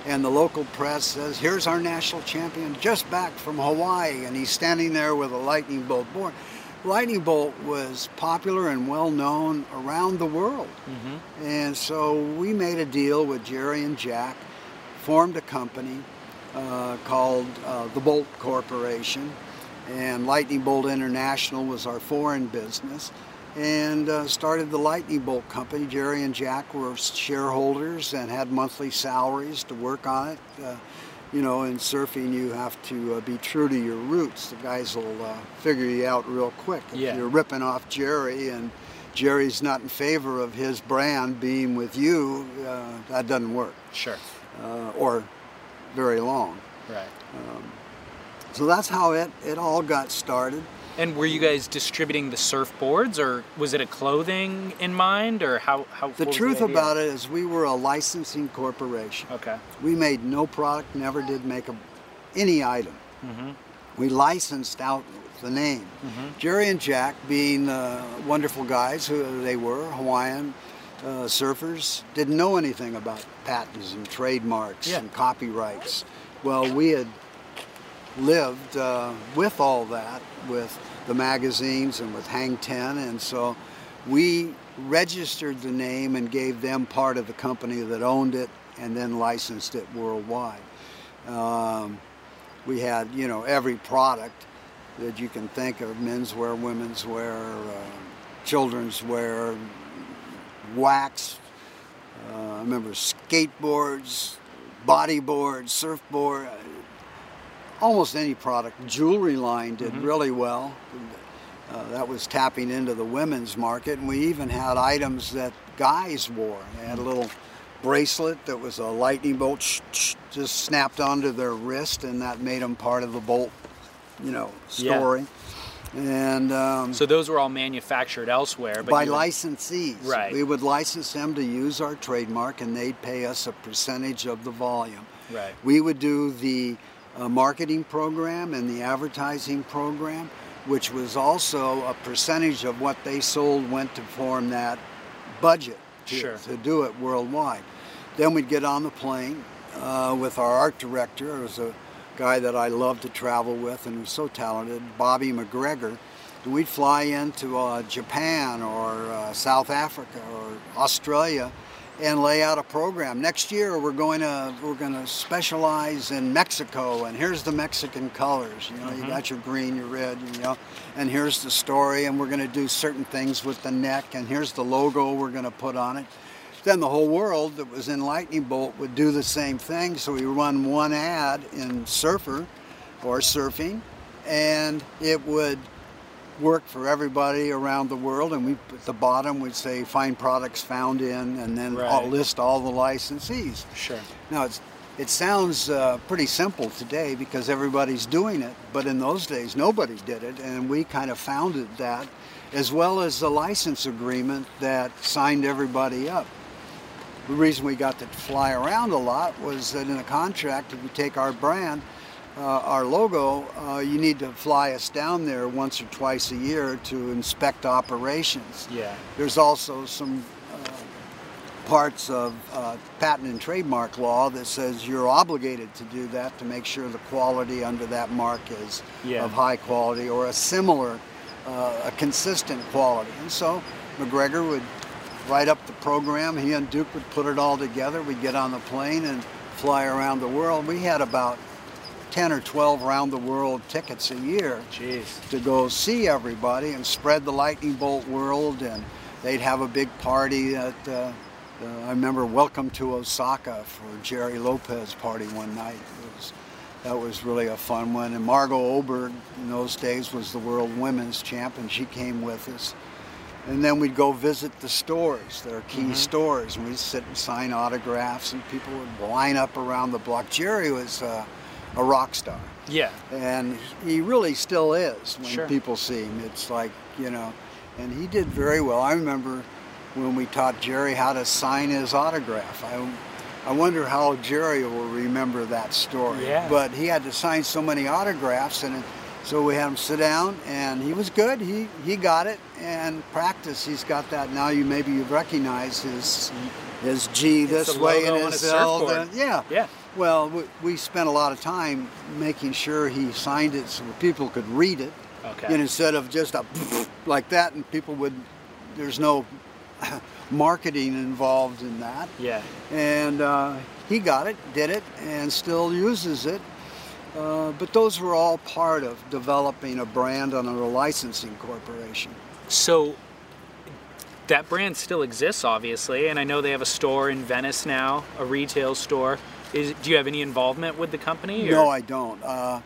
and the local press says, "Here's our national champion, just back from Hawaii," and he's standing there with a lightning bolt. Board. Lightning bolt was popular and well known around the world, and so we made a deal with Jerry and Jack, formed a company uh, called uh, the Bolt Corporation, and Lightning Bolt International was our foreign business, and uh, started the Lightning Bolt Company. Jerry and Jack were shareholders and had monthly salaries to work on it. Uh, you know, in surfing, you have to uh, be true to your roots. The guys will uh, figure you out real quick. If Yeah. you're ripping off Jerry and Jerry's not in favor of his brand being with you, uh, that doesn't work, Sure. uh, or very long. Right. So that's how it, it all got started. And were you guys distributing the surfboards, or was it a clothing in mind, or how? how The truth about it is, we were a licensing corporation. Okay. We made no product, never did make a, any item. Mm-hmm. We licensed out the name. Jerry and Jack, being uh, wonderful guys who they were, Hawaiian uh, surfers, didn't know anything about patents and trademarks Yeah. and copyrights. Well, we had lived uh, with all that, with the magazines and with Hang Ten, and so we registered the name and gave them part of the company that owned it, and then licensed it worldwide. Um, we had, you know, every product that you can think of: menswear, women's wear, uh, children's wear, wax. Uh, I remember skateboards, bodyboards, surfboard almost any product. Jewelry line did really well. Uh, that was tapping into the women's market, and we even had items that guys wore. They had a little bracelet that was a lightning bolt, sh- sh- just snapped onto their wrist, and that made them part of the bolt, you know, Yeah. story. And um, So those were all manufactured elsewhere, but by licensees. Right. We would license them to use our trademark, and they'd pay us a percentage of the volume. Right. We would do the uh, marketing program and the advertising program, which was also a percentage of what they sold went to form that budget to, Sure. to do it worldwide. Then we'd get on the plane uh, with our art director. It was a guy that I loved to travel with and was so talented, Bobby McGregor. And we'd fly into uh, Japan or uh, South Africa or Australia and lay out a program. Next year we're going to we're going to specialize in Mexico and here's the Mexican colors. You know, you mm-hmm. got your green, your red, you know, and here's the story and we're going to do certain things with the neck and here's the logo we're going to put on it. Then the whole world that was in Lightning Bolt would do the same thing. So we run one ad in Surfer or surfing and it would work for everybody around the world, and we at the bottom would say find products found in, and then Right. list all the licensees. Sure. Now it's it sounds uh, pretty simple today because everybody's doing it, but in those days nobody did it, and we kind of founded that, as well as the license agreement that signed everybody up. The reason we got to fly around a lot was that in a contract, if you take our brand, our logo, uh, you need to fly us down there once or twice a year to inspect operations. Yeah. There's also some uh, parts of uh, patent and trademark law that says you're obligated to do that to make sure the quality under that mark is Yeah. of high quality or a similar, uh, a consistent quality. And so McGregor would write up the program. He and Duke would put it all together. We'd get on the plane and fly around the world. We had about 10 or 12 round the world tickets a year Jeez. to go see everybody and spread the lightning bolt world and they'd have a big party at uh, uh, i remember welcome to osaka for jerry lopez party one night. It was, that was really a fun one. And margo oberg in those days was the world women's champ and she came with us. And then we'd go visit the stores. Their key stores and we'd sit and sign autographs and people would line up around the block. Jerry was uh, a rock star Yeah. and he really still is when Sure. people see him. It's like you know, and he did very well. I remember when we taught Jerry how to sign his autograph. I, I wonder how Jerry will remember that story. Yeah. But he had to sign so many autographs, and so we had him sit down, and he was good. He he got it, and practice. He's got that now. You maybe you recognize his his G this way and his L. then- yeah. Yeah. Well, we, we spent a lot of time making sure he signed it so people could read it. Okay. And instead of just a like that, and people would, there's no marketing involved in that. Yeah. And uh, he got it, did it, and still uses it. Uh, but those were all part of developing a brand under a licensing corporation. So that brand still exists, obviously, and I know they have a store in Venice now, a retail store. Is, do you have any involvement with the company? or- No, I don't. Uh,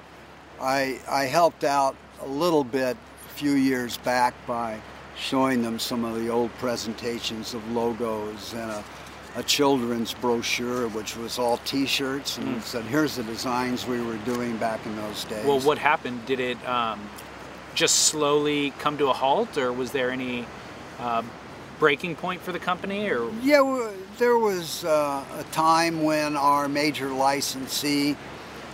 I I helped out a little bit a few years back by showing them some of the old presentations of logos and a, a children's brochure, which was all T-shirts, and it said, "Here's the designs we were doing back in those days." Well, what happened? Did it um, just slowly come to a halt, or was there any uh, breaking point for the company? Or Yeah, there was uh, a time when our major licensee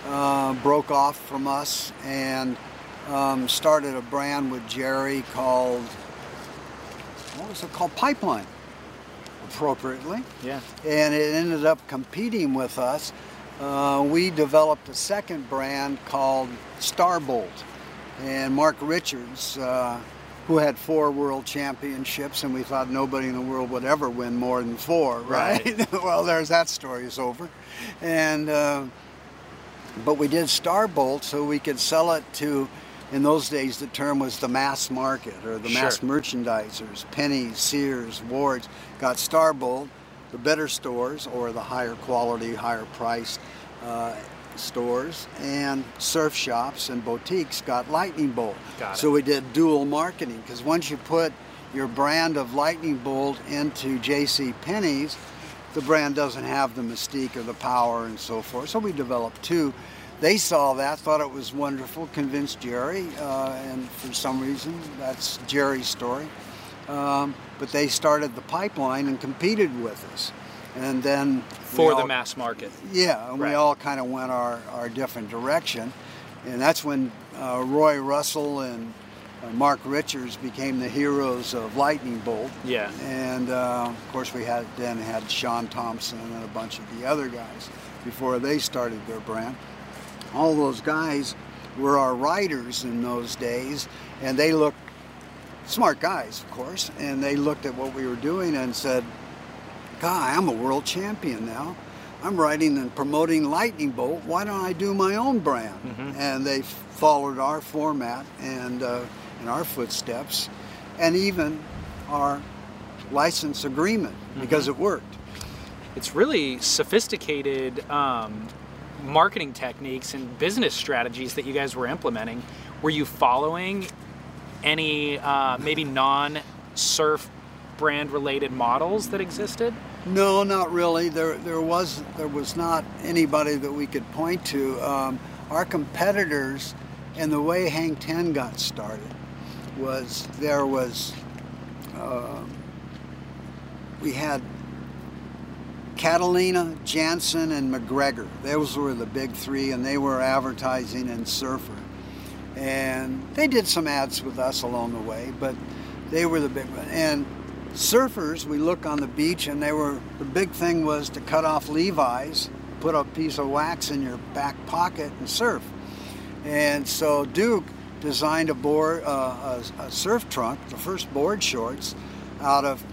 uh, broke off from us and um, started a brand with Jerry called, what was it called? Pipeline, appropriately. yeah, And it ended up competing with us. Uh, we developed a second brand called Starbolt. And Mark Richards, uh, who had four world championships, and we thought nobody in the world would ever win more than four, right? Right. well, there's that story is over. And uh, but we did Starbolt so we could sell it to. In those days, the term was the mass market or the mass merchandisers. Penny, Sears, Wards got Starbolt. The better stores or the higher quality, higher priced uh, stores and surf shops and boutiques got Lightning Bolt. Got so we did dual marketing because once you put your brand of Lightning Bolt into J.C. Penney's, the brand doesn't have the mystique or the power and so forth. So we developed two. They saw that, thought it was wonderful, convinced Jerry, uh, and for some reason, that's Jerry's story. Um, but they started the pipeline and competed with us. And then for the mass market. yeah, and Right. we all kind of went our, our different direction. And that's when uh, Rory Russell and uh, Mark Richards became the heroes of Lightning Bolt. Yeah. And uh, of course, we had then had Shaun Tomson and a bunch of the other guys before they started their brand. All those guys were our writers in those days, and they looked smart guys, of course, and they looked at what we were doing and said, God, I'm a world champion now. I'm writing and promoting Lightning Bolt. Why don't I do my own brand? And they followed our format and uh, in our footsteps, and even our license agreement because it worked. It's really sophisticated um, marketing techniques and business strategies that you guys were implementing. Were you following any uh, maybe non-surf brand related models that existed? No, not really. There, there was there was not anybody that we could point to. Um, our competitors, and the way Hang Ten got started, was there was uh, we had Catalina, Jantzen, and McGregor. Those were the big three, and they were advertising in Surfer. And they did some ads with us along the way, but they were the big one. And surfers, we look on the beach, and they were the big thing was to cut off Levi's, put a piece of wax in your back pocket, and surf. And so Duke designed a board, uh, a, a surf trunk, the first board shorts, out of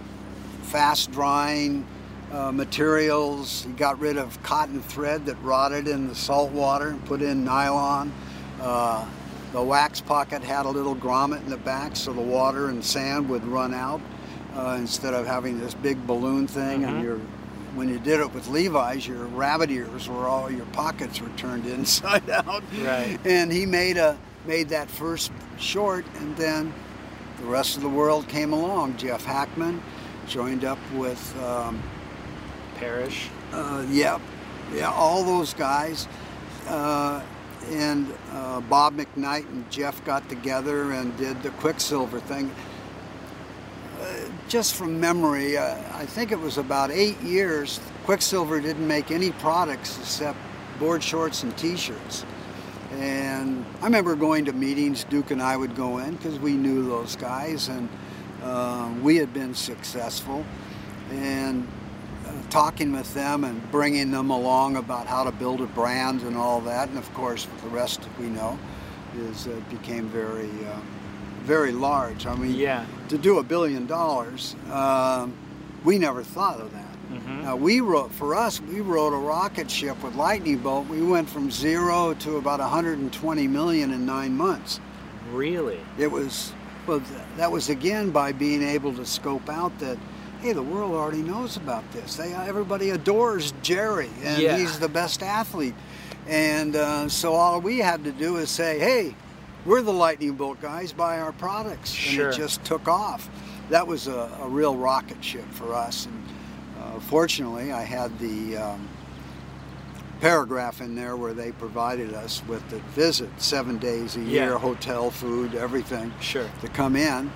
fast drying uh, materials. He got rid of cotton thread that rotted in the salt water and put in nylon. Uh, the wax pocket had a little grommet in the back so the water and sand would run out uh, instead of having this big balloon thing. Mhm. And your, when you did it with Levi's, your rabbit ears were all your pockets were turned inside out. Right. And he made a made that first short, and then the rest of the world came along. Jeff Hakman joined up with. Um, Parish. uh, yeah, yeah, all those guys. Uh, and uh, Bob McKnight and Jeff got together and did the Quiksilver thing. Uh, just from memory, uh, I think it was about eight years. Quiksilver didn't make any products except board shorts and T-shirts. And I remember going to meetings. Duke and I would go in because we knew those guys, and uh, we had been successful. And uh, talking with them and bringing them along about how to build a brand and all that. And of course, the rest we know is uh, became very, uh, very large. I mean, Yeah. to do a billion dollars, um, we never thought of that. Mhm. Now we wrote for us, we wrote a rocket ship with Lightning Bolt. We went from zero to about 120 million in nine months. Really? It was well, that was again by being able to scope out that hey, the world already knows about this. They everybody adores Jerry, and Yeah. he's the best athlete. And uh, so all we had to do is say, hey, we're the Lightning Bolt guys. Buy our products, Sure. and it just took off. That was a, a real rocket ship for us. And uh, fortunately, I had the um, paragraph in there where they provided us with the visit seven days a year, Yeah. hotel, food, everything Sure. to come in.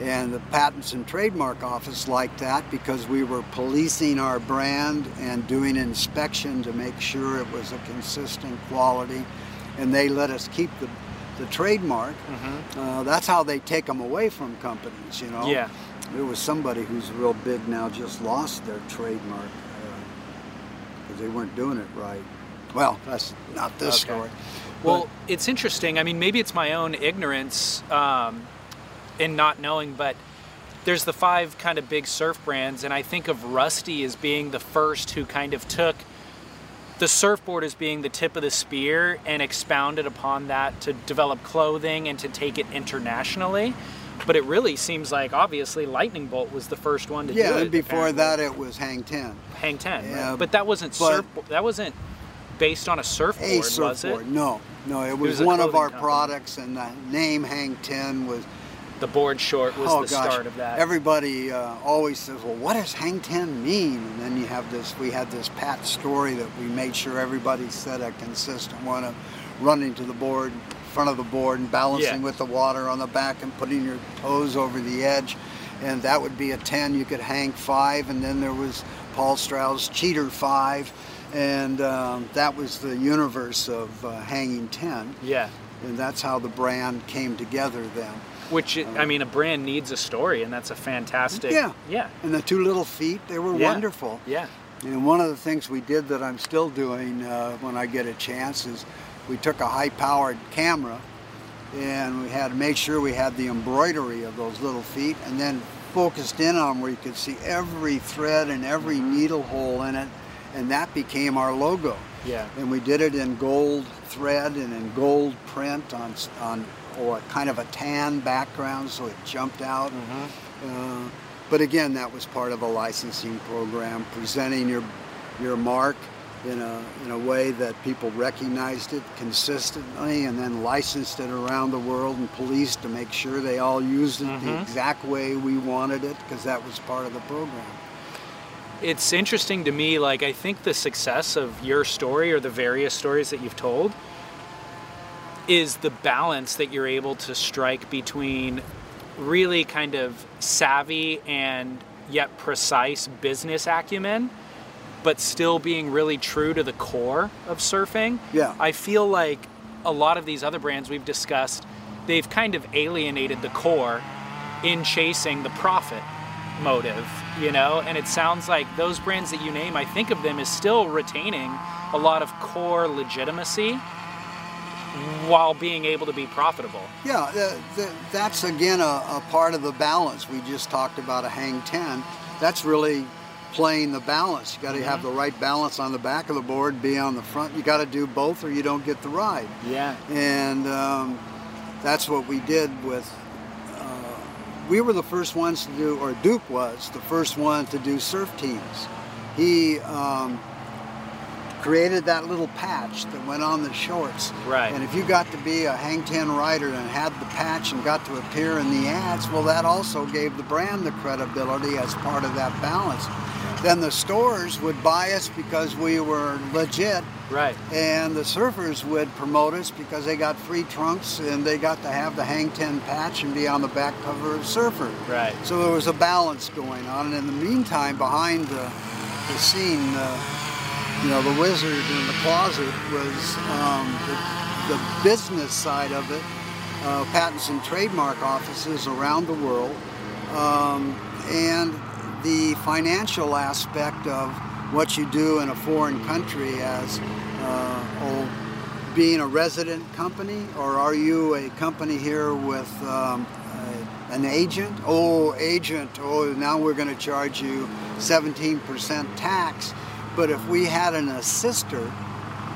And the Patents and Trademark Office liked that because we were policing our brand and doing inspection to make sure it was a consistent quality. And they let us keep the, the trademark. Uh, that's how they take them away from companies, you know. Mm-hmm. Yeah. There was somebody who's real big now just lost their trademark because they weren't doing it right. Well, that's not this Okay. story. Well, it's interesting. I mean, maybe it's my own ignorance um, in not knowing, but there's the five kind of big surf brands, and I think of Rusty as being the first who kind of took the surfboard as being the tip of the spear and expounded upon that to develop clothing and to take it internationally. But it really seems like obviously Lightning Bolt was the first one to do it. yeah, and before apparently. that it was Hang Ten. Hang Ten, Yeah, right? but that wasn't but- surf. That wasn't based on a surfboard, A was surfboard. it? No, no, it was, was one of our company. products, and the name Hang Ten was. The board short was oh the gosh, start of that. everybody uh, always says, "Well, what does Hang Ten mean?" And then you have this. We had this pat story that we made sure everybody said a consistent one of running to the board, front of the board, and balancing Yeah. with the water on the back and putting your toes over the edge. And that would be a 10. You could hang five, and then there was Paul Strauch Cheater five, and um, that was the universe of uh, hanging 10. yeah. And that's how the brand came together then. Which I mean, a brand needs a story, and that's a fantastic. Yeah. Yeah. And the two little feet, they were Yeah. wonderful. Yeah. And one of the things we did that I'm still doing uh, when I get a chance is we took a high powered camera and we had to make sure we had the embroidery of those little feet and then focused in on where you could see every thread and every Mm-hmm. needle hole in it. And that became our logo. Yeah. And we did it in gold thread and in gold print on, on or kind of a tan background so it jumped out. Uh, but again, that was part of a licensing program, presenting your your mark in a, in a way that people recognized it consistently and then licensed it around the world and policed to make sure they all used it the exact way we wanted it because that was part of the program. It's interesting to me, like, I think the success of your story or the various stories that you've told is the balance that you're able to strike between really kind of savvy and yet precise business acumen but still being really true to the core of surfing. Yeah. I feel like a lot of these other brands we've discussed, they've kind of alienated the core in chasing the profit motive, you know? And it sounds like those brands that you name, I think of them as still retaining a lot of core legitimacy while being able to be profitable. Yeah, the, the, that's again a, a part of the balance. We just talked about a hang 10. That's really playing the balance. You got to have the right balance on the back of the board, be on the front. You got to do both, or you don't get the ride. Yeah. And um, that's what we did with. Uh, we were the first ones to do, or Duke was the first one to do surf teams. He um, created that little patch that went on the shorts. Right. And if you got to be a hang 10 rider and had the patch and got to appear in the ads, well, that also gave the brand the credibility as part of that balance. Then the stores would buy us because we were legit, Right. and the surfers would promote us because they got free trunks and they got to have the Hang 10 patch and be on the back cover of Surfer. Right. So there was a balance going on, and in the meantime, behind the, the scene, uh, you know, the wizard in the closet was um, the, the business side of it, uh, patents and trademark offices around the world, um, and the financial aspect of what you do in a foreign country as uh, being a resident company, or are you a company here with um, an agent? Oh, agent, oh, now we're going to charge you 17% tax. But if we had an assister,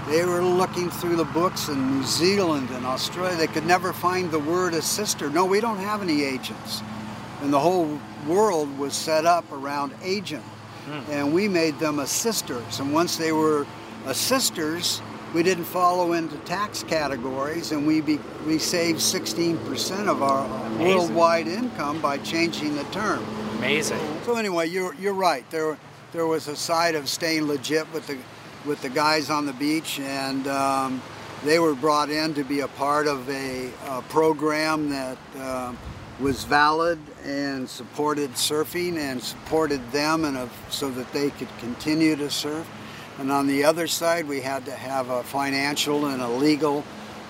they were looking through the books in New Zealand and Australia. They could never find the word assister. No, we don't have any agents. And the whole world was set up around agent. Hmm. And we made them assisters. And once they were assisters, we didn't follow into tax categories and we be, we saved 16% of our worldwide income by changing the term. Amazing. So anyway, you're you're right. There there was a side of staying legit with the with the guys on the beach, and um, they were brought in to be a part of a, uh program that uh, was valid and supported surfing and supported them, and a, so that they could continue to surf. And on the other side, we had to have a financial and a legal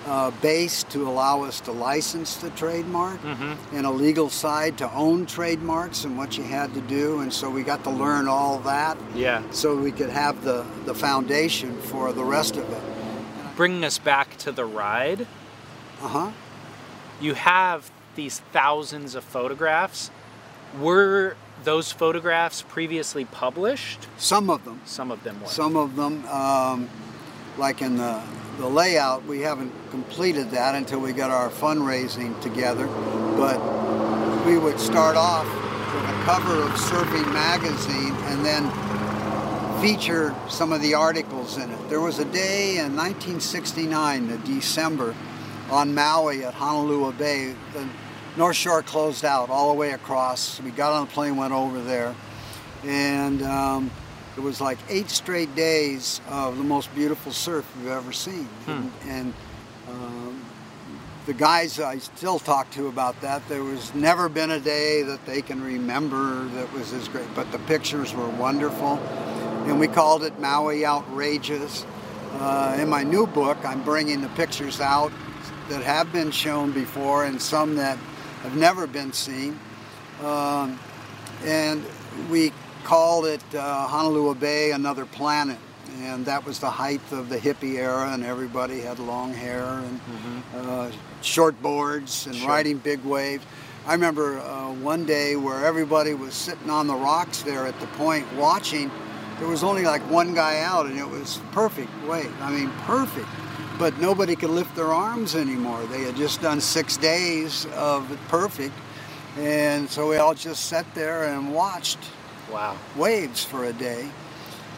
uh, base to allow us to license the trademark, and a legal side to own trademarks and what you had to do. And so we got to learn all that Yeah. so we could have the, the foundation for the rest of it. Bringing us back to the ride, Uh huh. you have these thousands of photographs. Were those photographs previously published? Some of them. Some of them were. Some of them, um, like in the, the layout, we haven't completed that until we got our fundraising together. But we would start off with a cover of Surfing Magazine and then feature some of the articles in it. There was a day in 1969, the December, on Maui at Honolua Bay. The North Shore closed out all the way across. We got on the plane, went over there, and um, it was like eight straight days of the most beautiful surf you've ever seen. And, and um, the guys I still talk to about that, there was never been a day that they can remember that was as great. But the pictures were wonderful, and we called it Maui Outrageous. Uh, in my new book, I'm bringing the pictures out that have been shown before and some that have never been seen. Um, and we called it uh, Honolua Bay Another Planet. And that was the height of the hippie era, and everybody had long hair and uh, short boards and riding big waves. I remember uh, one day where everybody was sitting on the rocks there at the point watching. There was only like one guy out, and it was perfect wave. I mean, perfect. But nobody could lift their arms anymore. They had just done six days of perfect. And so we all just sat there and watched wow. waves for a day.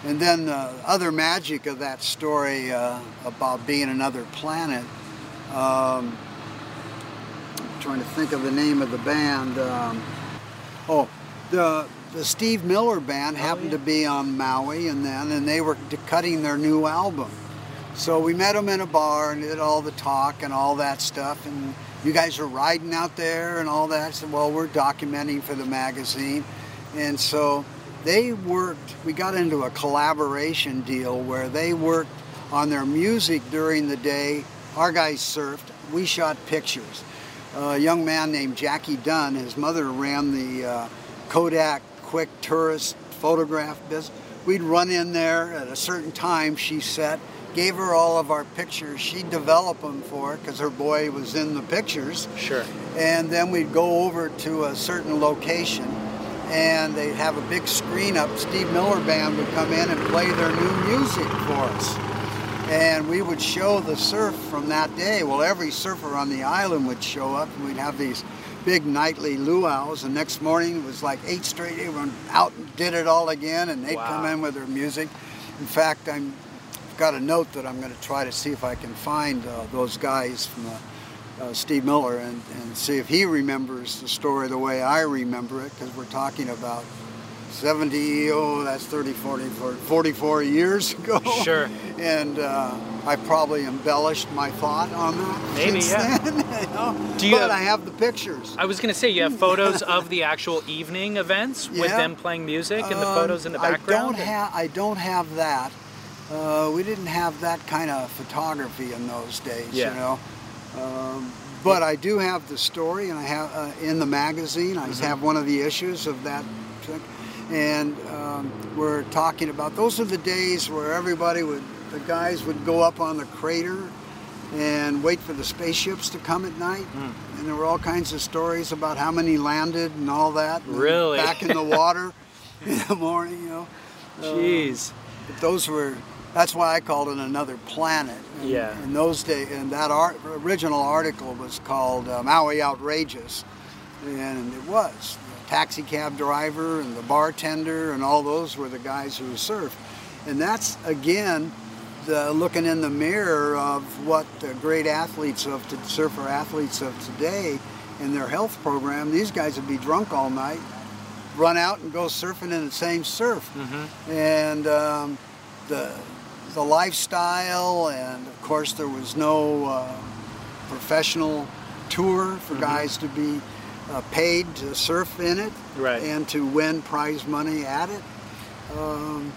And then the other magic of that story uh, about being another planet. Um, I'm trying to think of the name of the band. Um, oh, the the Steve Miller band happened to be on Maui, and then and they were cutting their new album. So we met them in a bar and did all the talk and all that stuff. And you guys are riding out there and all that. I said, well, we're documenting for the magazine. And so they worked, we got into a collaboration deal where they worked on their music during the day. Our guys surfed, we shot pictures. a young man named Jackie Dunn, his mother ran the uh, Kodak Quick Tourist Photograph business. We'd run in there at a certain time, she set, gave her all of our pictures. She'd develop them for her because her boy was in the pictures. Sure. And then we'd go over to a certain location and they'd have a big screen up. Steve Miller Band would come in and play their new music for us. And we would show the surf from that day. Well, every surfer on the island would show up and we'd have these big nightly luau's. And next morning it was like eight straight. Everyone out and did it all again and they'd Wow. come in with their music. In fact, i have got a note that I'm going to try to see if I can find uh, those guys from uh, uh, Steve Miller and, and see if he remembers the story the way I remember it because we're talking about 70, oh, that's 30, 40, 40 44 years ago. Sure. And uh, I probably embellished my thought on that. Maybe, yeah. Then, you know? Do you but have- I have the pictures. I was going to say you have photos of the actual evening events with Yeah. them playing music and the Um, photos in the background. I don't have. I don't have that. Uh, we didn't have that kind of photography in those days. Yeah. You know. Um, but I do have the story, and I have uh, in the magazine. I Mm-hmm. have one of the issues of that. And um, we're talking about those are the days where everybody would, the guys would go up on the crater and wait for the spaceships to come at night. Hmm. And there were all kinds of stories about how many landed and all that. and Really? Back in the water in the morning, you know. Jeez. But those were, that's why I called it another planet. And Yeah. In those days, and that art, original article was called uh, Maui Outrageous. And it was. The taxi cab driver and the bartender and all those were the guys who surfed. And that's, again, the looking in the mirror of what the great athletes of, the surfer athletes of today in their health program, these guys would be drunk all night, run out and go surfing in the same surf. And um, the, the lifestyle, and of course, there was no uh, professional tour for guys to be uh, paid to surf in it Right. and to win prize money at it. Um,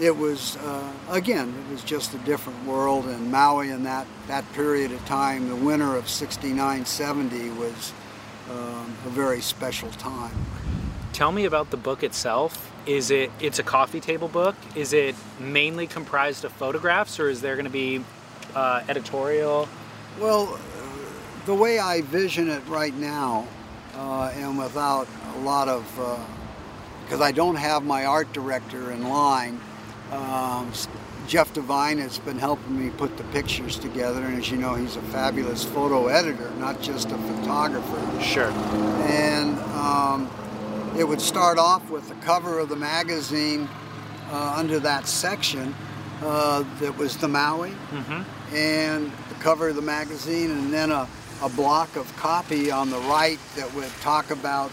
it was uh, again, it was just a different world, and Maui in that that period of time, the winter of '69, '70 was um, a very special time. Tell me about the book itself. Is it it's a coffee table book? Is it mainly comprised of photographs or is there going to be uh, editorial? Well, uh, the way I vision it right now, uh, and without a lot of, because I don't have my art director in line, um, Jeff Divine has been helping me put the pictures together, and as you know, he's a fabulous photo editor, not just a photographer. Sure. And um, it would start off with the cover of the magazine uh, under that section uh, that was the Maui, and the cover of the magazine, and then a, a block of copy on the right that would talk about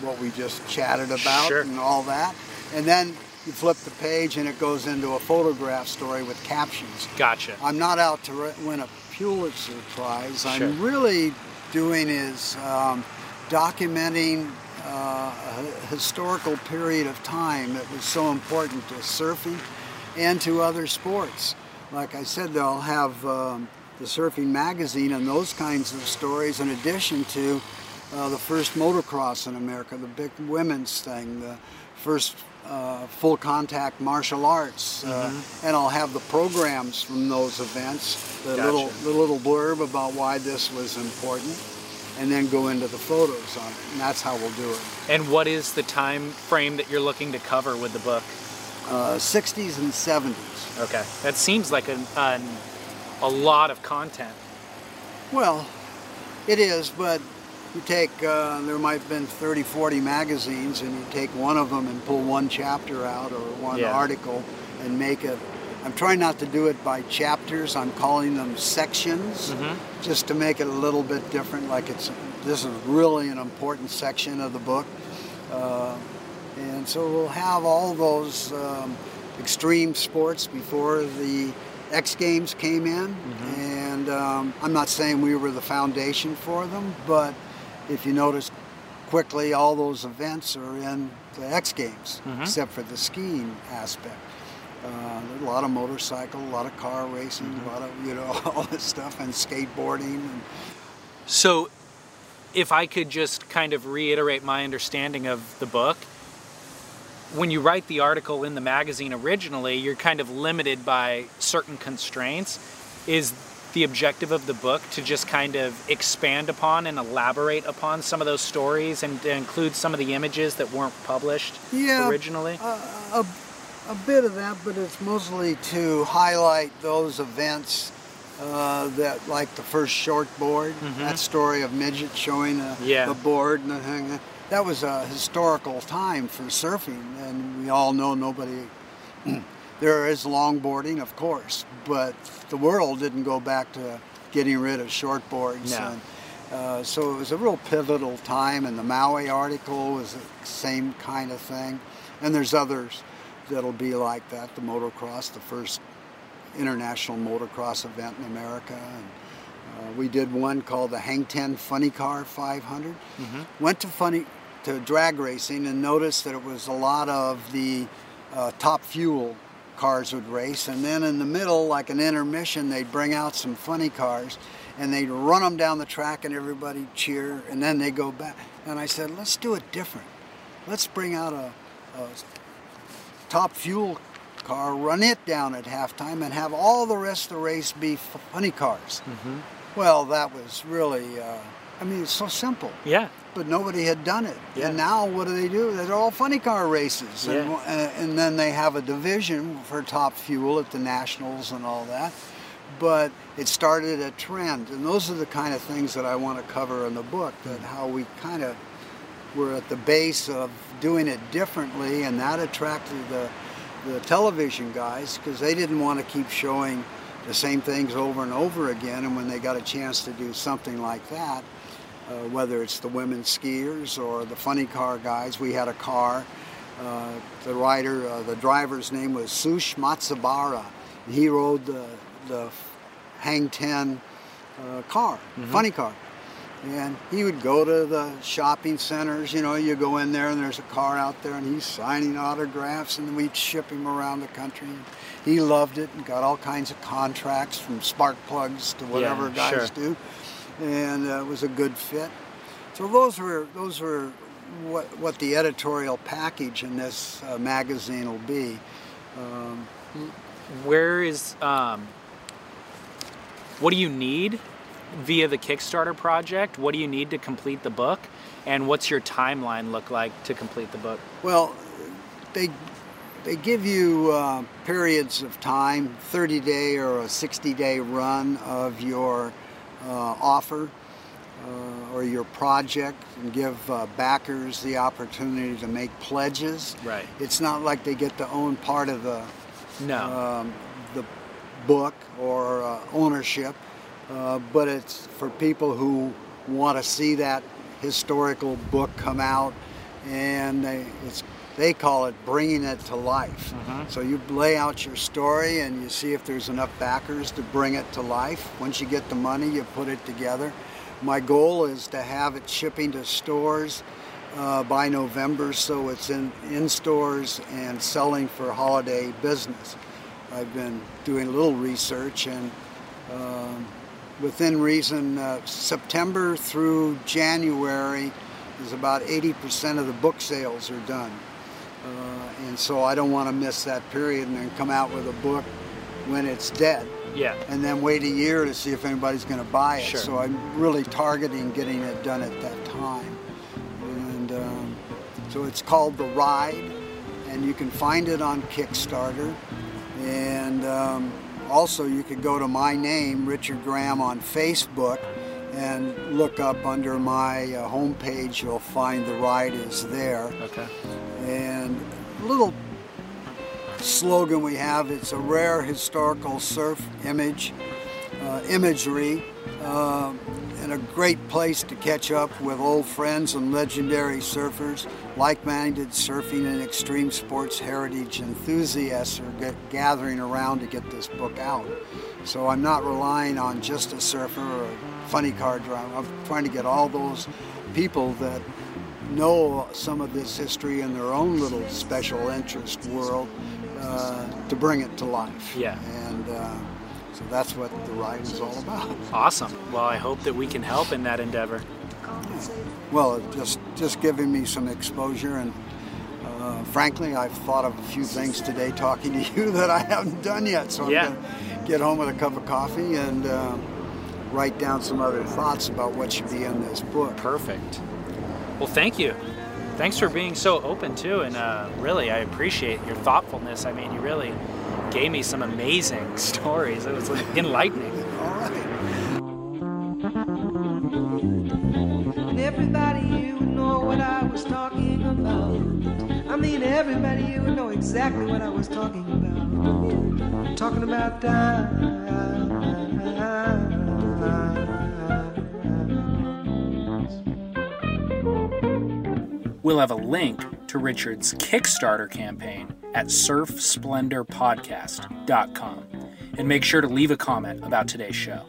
what we just chatted about Sure. and all that. And then you flip the page and it goes into a photograph story with captions. Gotcha. I'm not out to re- win a Pulitzer Prize. Sure. I'm really doing is um, documenting uh, historical period of time that was so important to surfing and to other sports. Like I said, they'll have um, the surfing magazine and those kinds of stories in addition to uh, the first motocross in America, the big women's thing, the first uh, full contact martial arts, uh, and I'll have the programs from those events, the Gotcha. little the little blurb about why this was important, and then go into the photos on it, and that's how we'll do it. And what is the time frame that you're looking to cover with the book? Uh, 60s and 70s. Okay. That seems like an, an a lot of content. Well, it is, but you take, uh, there might have been 30, 40 magazines, and you take one of them and pull one chapter out or one Yeah. article and make it. I'm trying not to do it by chapters. I'm calling them sections, just to make it a little bit different. Like it's this is really an important section of the book, uh, and so we'll have all those um, extreme sports before the X Games came in, and um, I'm not saying we were the foundation for them, but if you notice quickly, all those events are in the X Games, except for the skiing aspect. Uh, a lot of motorcycle, a lot of car racing, a lot of you know all this stuff, and skateboarding. And So, if I could just kind of reiterate my understanding of the book, when you write the article in the magazine originally, you're kind of limited by certain constraints. Is the objective of the book to just kind of expand upon and elaborate upon some of those stories and include some of the images that weren't published Yeah, originally? a, a bit of that, but it's mostly to highlight those events uh, that, like the first short board, that story of midget showing a, Yeah. the board and the thing. That was a historical time for surfing, and we all know nobody. there is longboarding, of course, but the world didn't go back to getting rid of shortboards. No. And, uh, so it was a real pivotal time, and the Maui article was the same kind of thing. And there's others that'll be like that. The motocross, the first international motocross event in America. And, uh, we did one called the Hang Ten Funny Car 500. Went to funny to drag racing and noticed that it was a lot of the uh, top fuel cars would race, and then in the middle, like an intermission, they'd bring out some funny cars, and they'd run them down the track, and everybody cheer, and then they go back. And I said, let's do it different. Let's bring out a, a top fuel car, run it down at halftime, and have all the rest of the race be funny cars. Mm-hmm. Well, that was really, uh, I mean, it's so simple yeah. but nobody had done it. Yeah. And now what do they do? They're all funny car races, Yeah. and, uh, and then they have a division for top fuel at the nationals and all that. But it started a trend, and those are the kind of things that I want to cover in the book. That mm. how we kind of were at the base of doing it differently, and that attracted the the television guys because they didn't want to keep showing the same things over and over again. And when they got a chance to do something like that, uh, whether it's the women skiers or the funny car guys. We had a car. Uh, the rider, uh, the driver's name was Sush Matsubara. He rode the, the Hang Ten uh, car, funny car. And he would go to the shopping centers, you know, you go in there and there's a car out there and he's signing autographs and we'd ship him around the country. He loved it and got all kinds of contracts from spark plugs to whatever Yeah, guys sure. do and uh, it was a good fit. So those were those were what what the editorial package in this uh, magazine will be. Um, where is um, what do you need via the kickstarter project what do you need to complete the book and what's your timeline look like to complete the book well, they they give you uh, periods of time, 30 day or a 60 day run of your uh, offer uh, or your project, and give uh, backers the opportunity to make pledges. Right. It's not like they get to own part of the no um, the book or uh, ownership, uh, but it's for people who want to see that historical book come out, and they, it's they call it bringing it to life. So you lay out your story and you see if there's enough backers to bring it to life. Once you get the money, you put it together. My goal is to have it shipping to stores uh, by November, so it's in in stores and selling for holiday business. I've been doing a little research, and um, within reason, uh, September through January is about 80% of the book sales are done. Uh, and so I don't want to miss that period and then come out with a book when it's dead yeah and then wait a year to see if anybody's going to buy it. Sure. So I'm really targeting getting it done at that time. And um, so it's called The Ride, and you can find it on Kickstarter. And um, also, you could go to my name, Richard Graham, on Facebook, and look up under my uh, homepage. You'll find the ride is there. Okay. And a little slogan we have it's a rare historical surf image, uh, imagery, uh, and a great place to catch up with old friends and legendary surfers. Like minded surfing and extreme sports heritage enthusiasts are get, gathering around to get this book out. So I'm not relying on just a surfer or a funny car driver. I'm trying to get all those people that know some of this history in their own little special interest world uh, to bring it to life. Yeah. And uh, so that's what the ride is all about. Awesome. Well, I hope that we can help in that endeavor. Well, just just giving me some exposure and. Uh, frankly, I've thought of a few things today talking to you that I haven't done yet. So I'm going to get home with a cup of coffee and uh, write down some other thoughts about what should be in this book. Perfect. Well, thank you. Thanks for being so open too, and uh, really, I appreciate your thoughtfulness. I mean, you really gave me some amazing stories. It was like, enlightening. All right. Everybody you would know what I was talking about. I mean, everybody you would know exactly what I was talking about. Talking about. We'll have a link to Richard's Kickstarter campaign at surfsplendorpodcast.com. And make sure to leave a comment about today's show.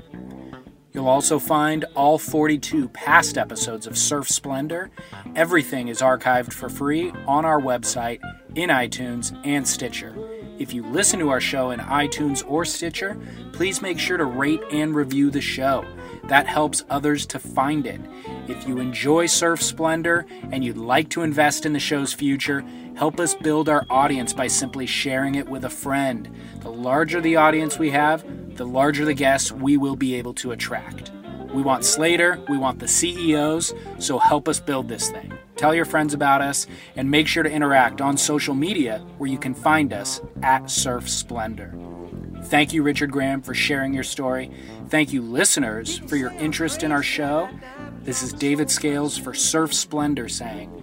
You'll also find all 42 past episodes of Surf Splendor. Everything is archived for free on our website, in iTunes, and Stitcher. If you listen to our show in iTunes or Stitcher, please make sure to rate and review the show. That helps others to find it. If you enjoy Surf Splendor and you'd like to invest in the show's future, help us build our audience by simply sharing it with a friend. The larger the audience we have, the larger the guests we will be able to attract. We want Slater, we want the CEOs, so help us build this thing. Tell your friends about us and make sure to interact on social media where you can find us at Surf Splendor. Thank you, Richard Graham, for sharing your story. Thank you, listeners, for your interest in our show. This is David Scales for Surf Splendor saying,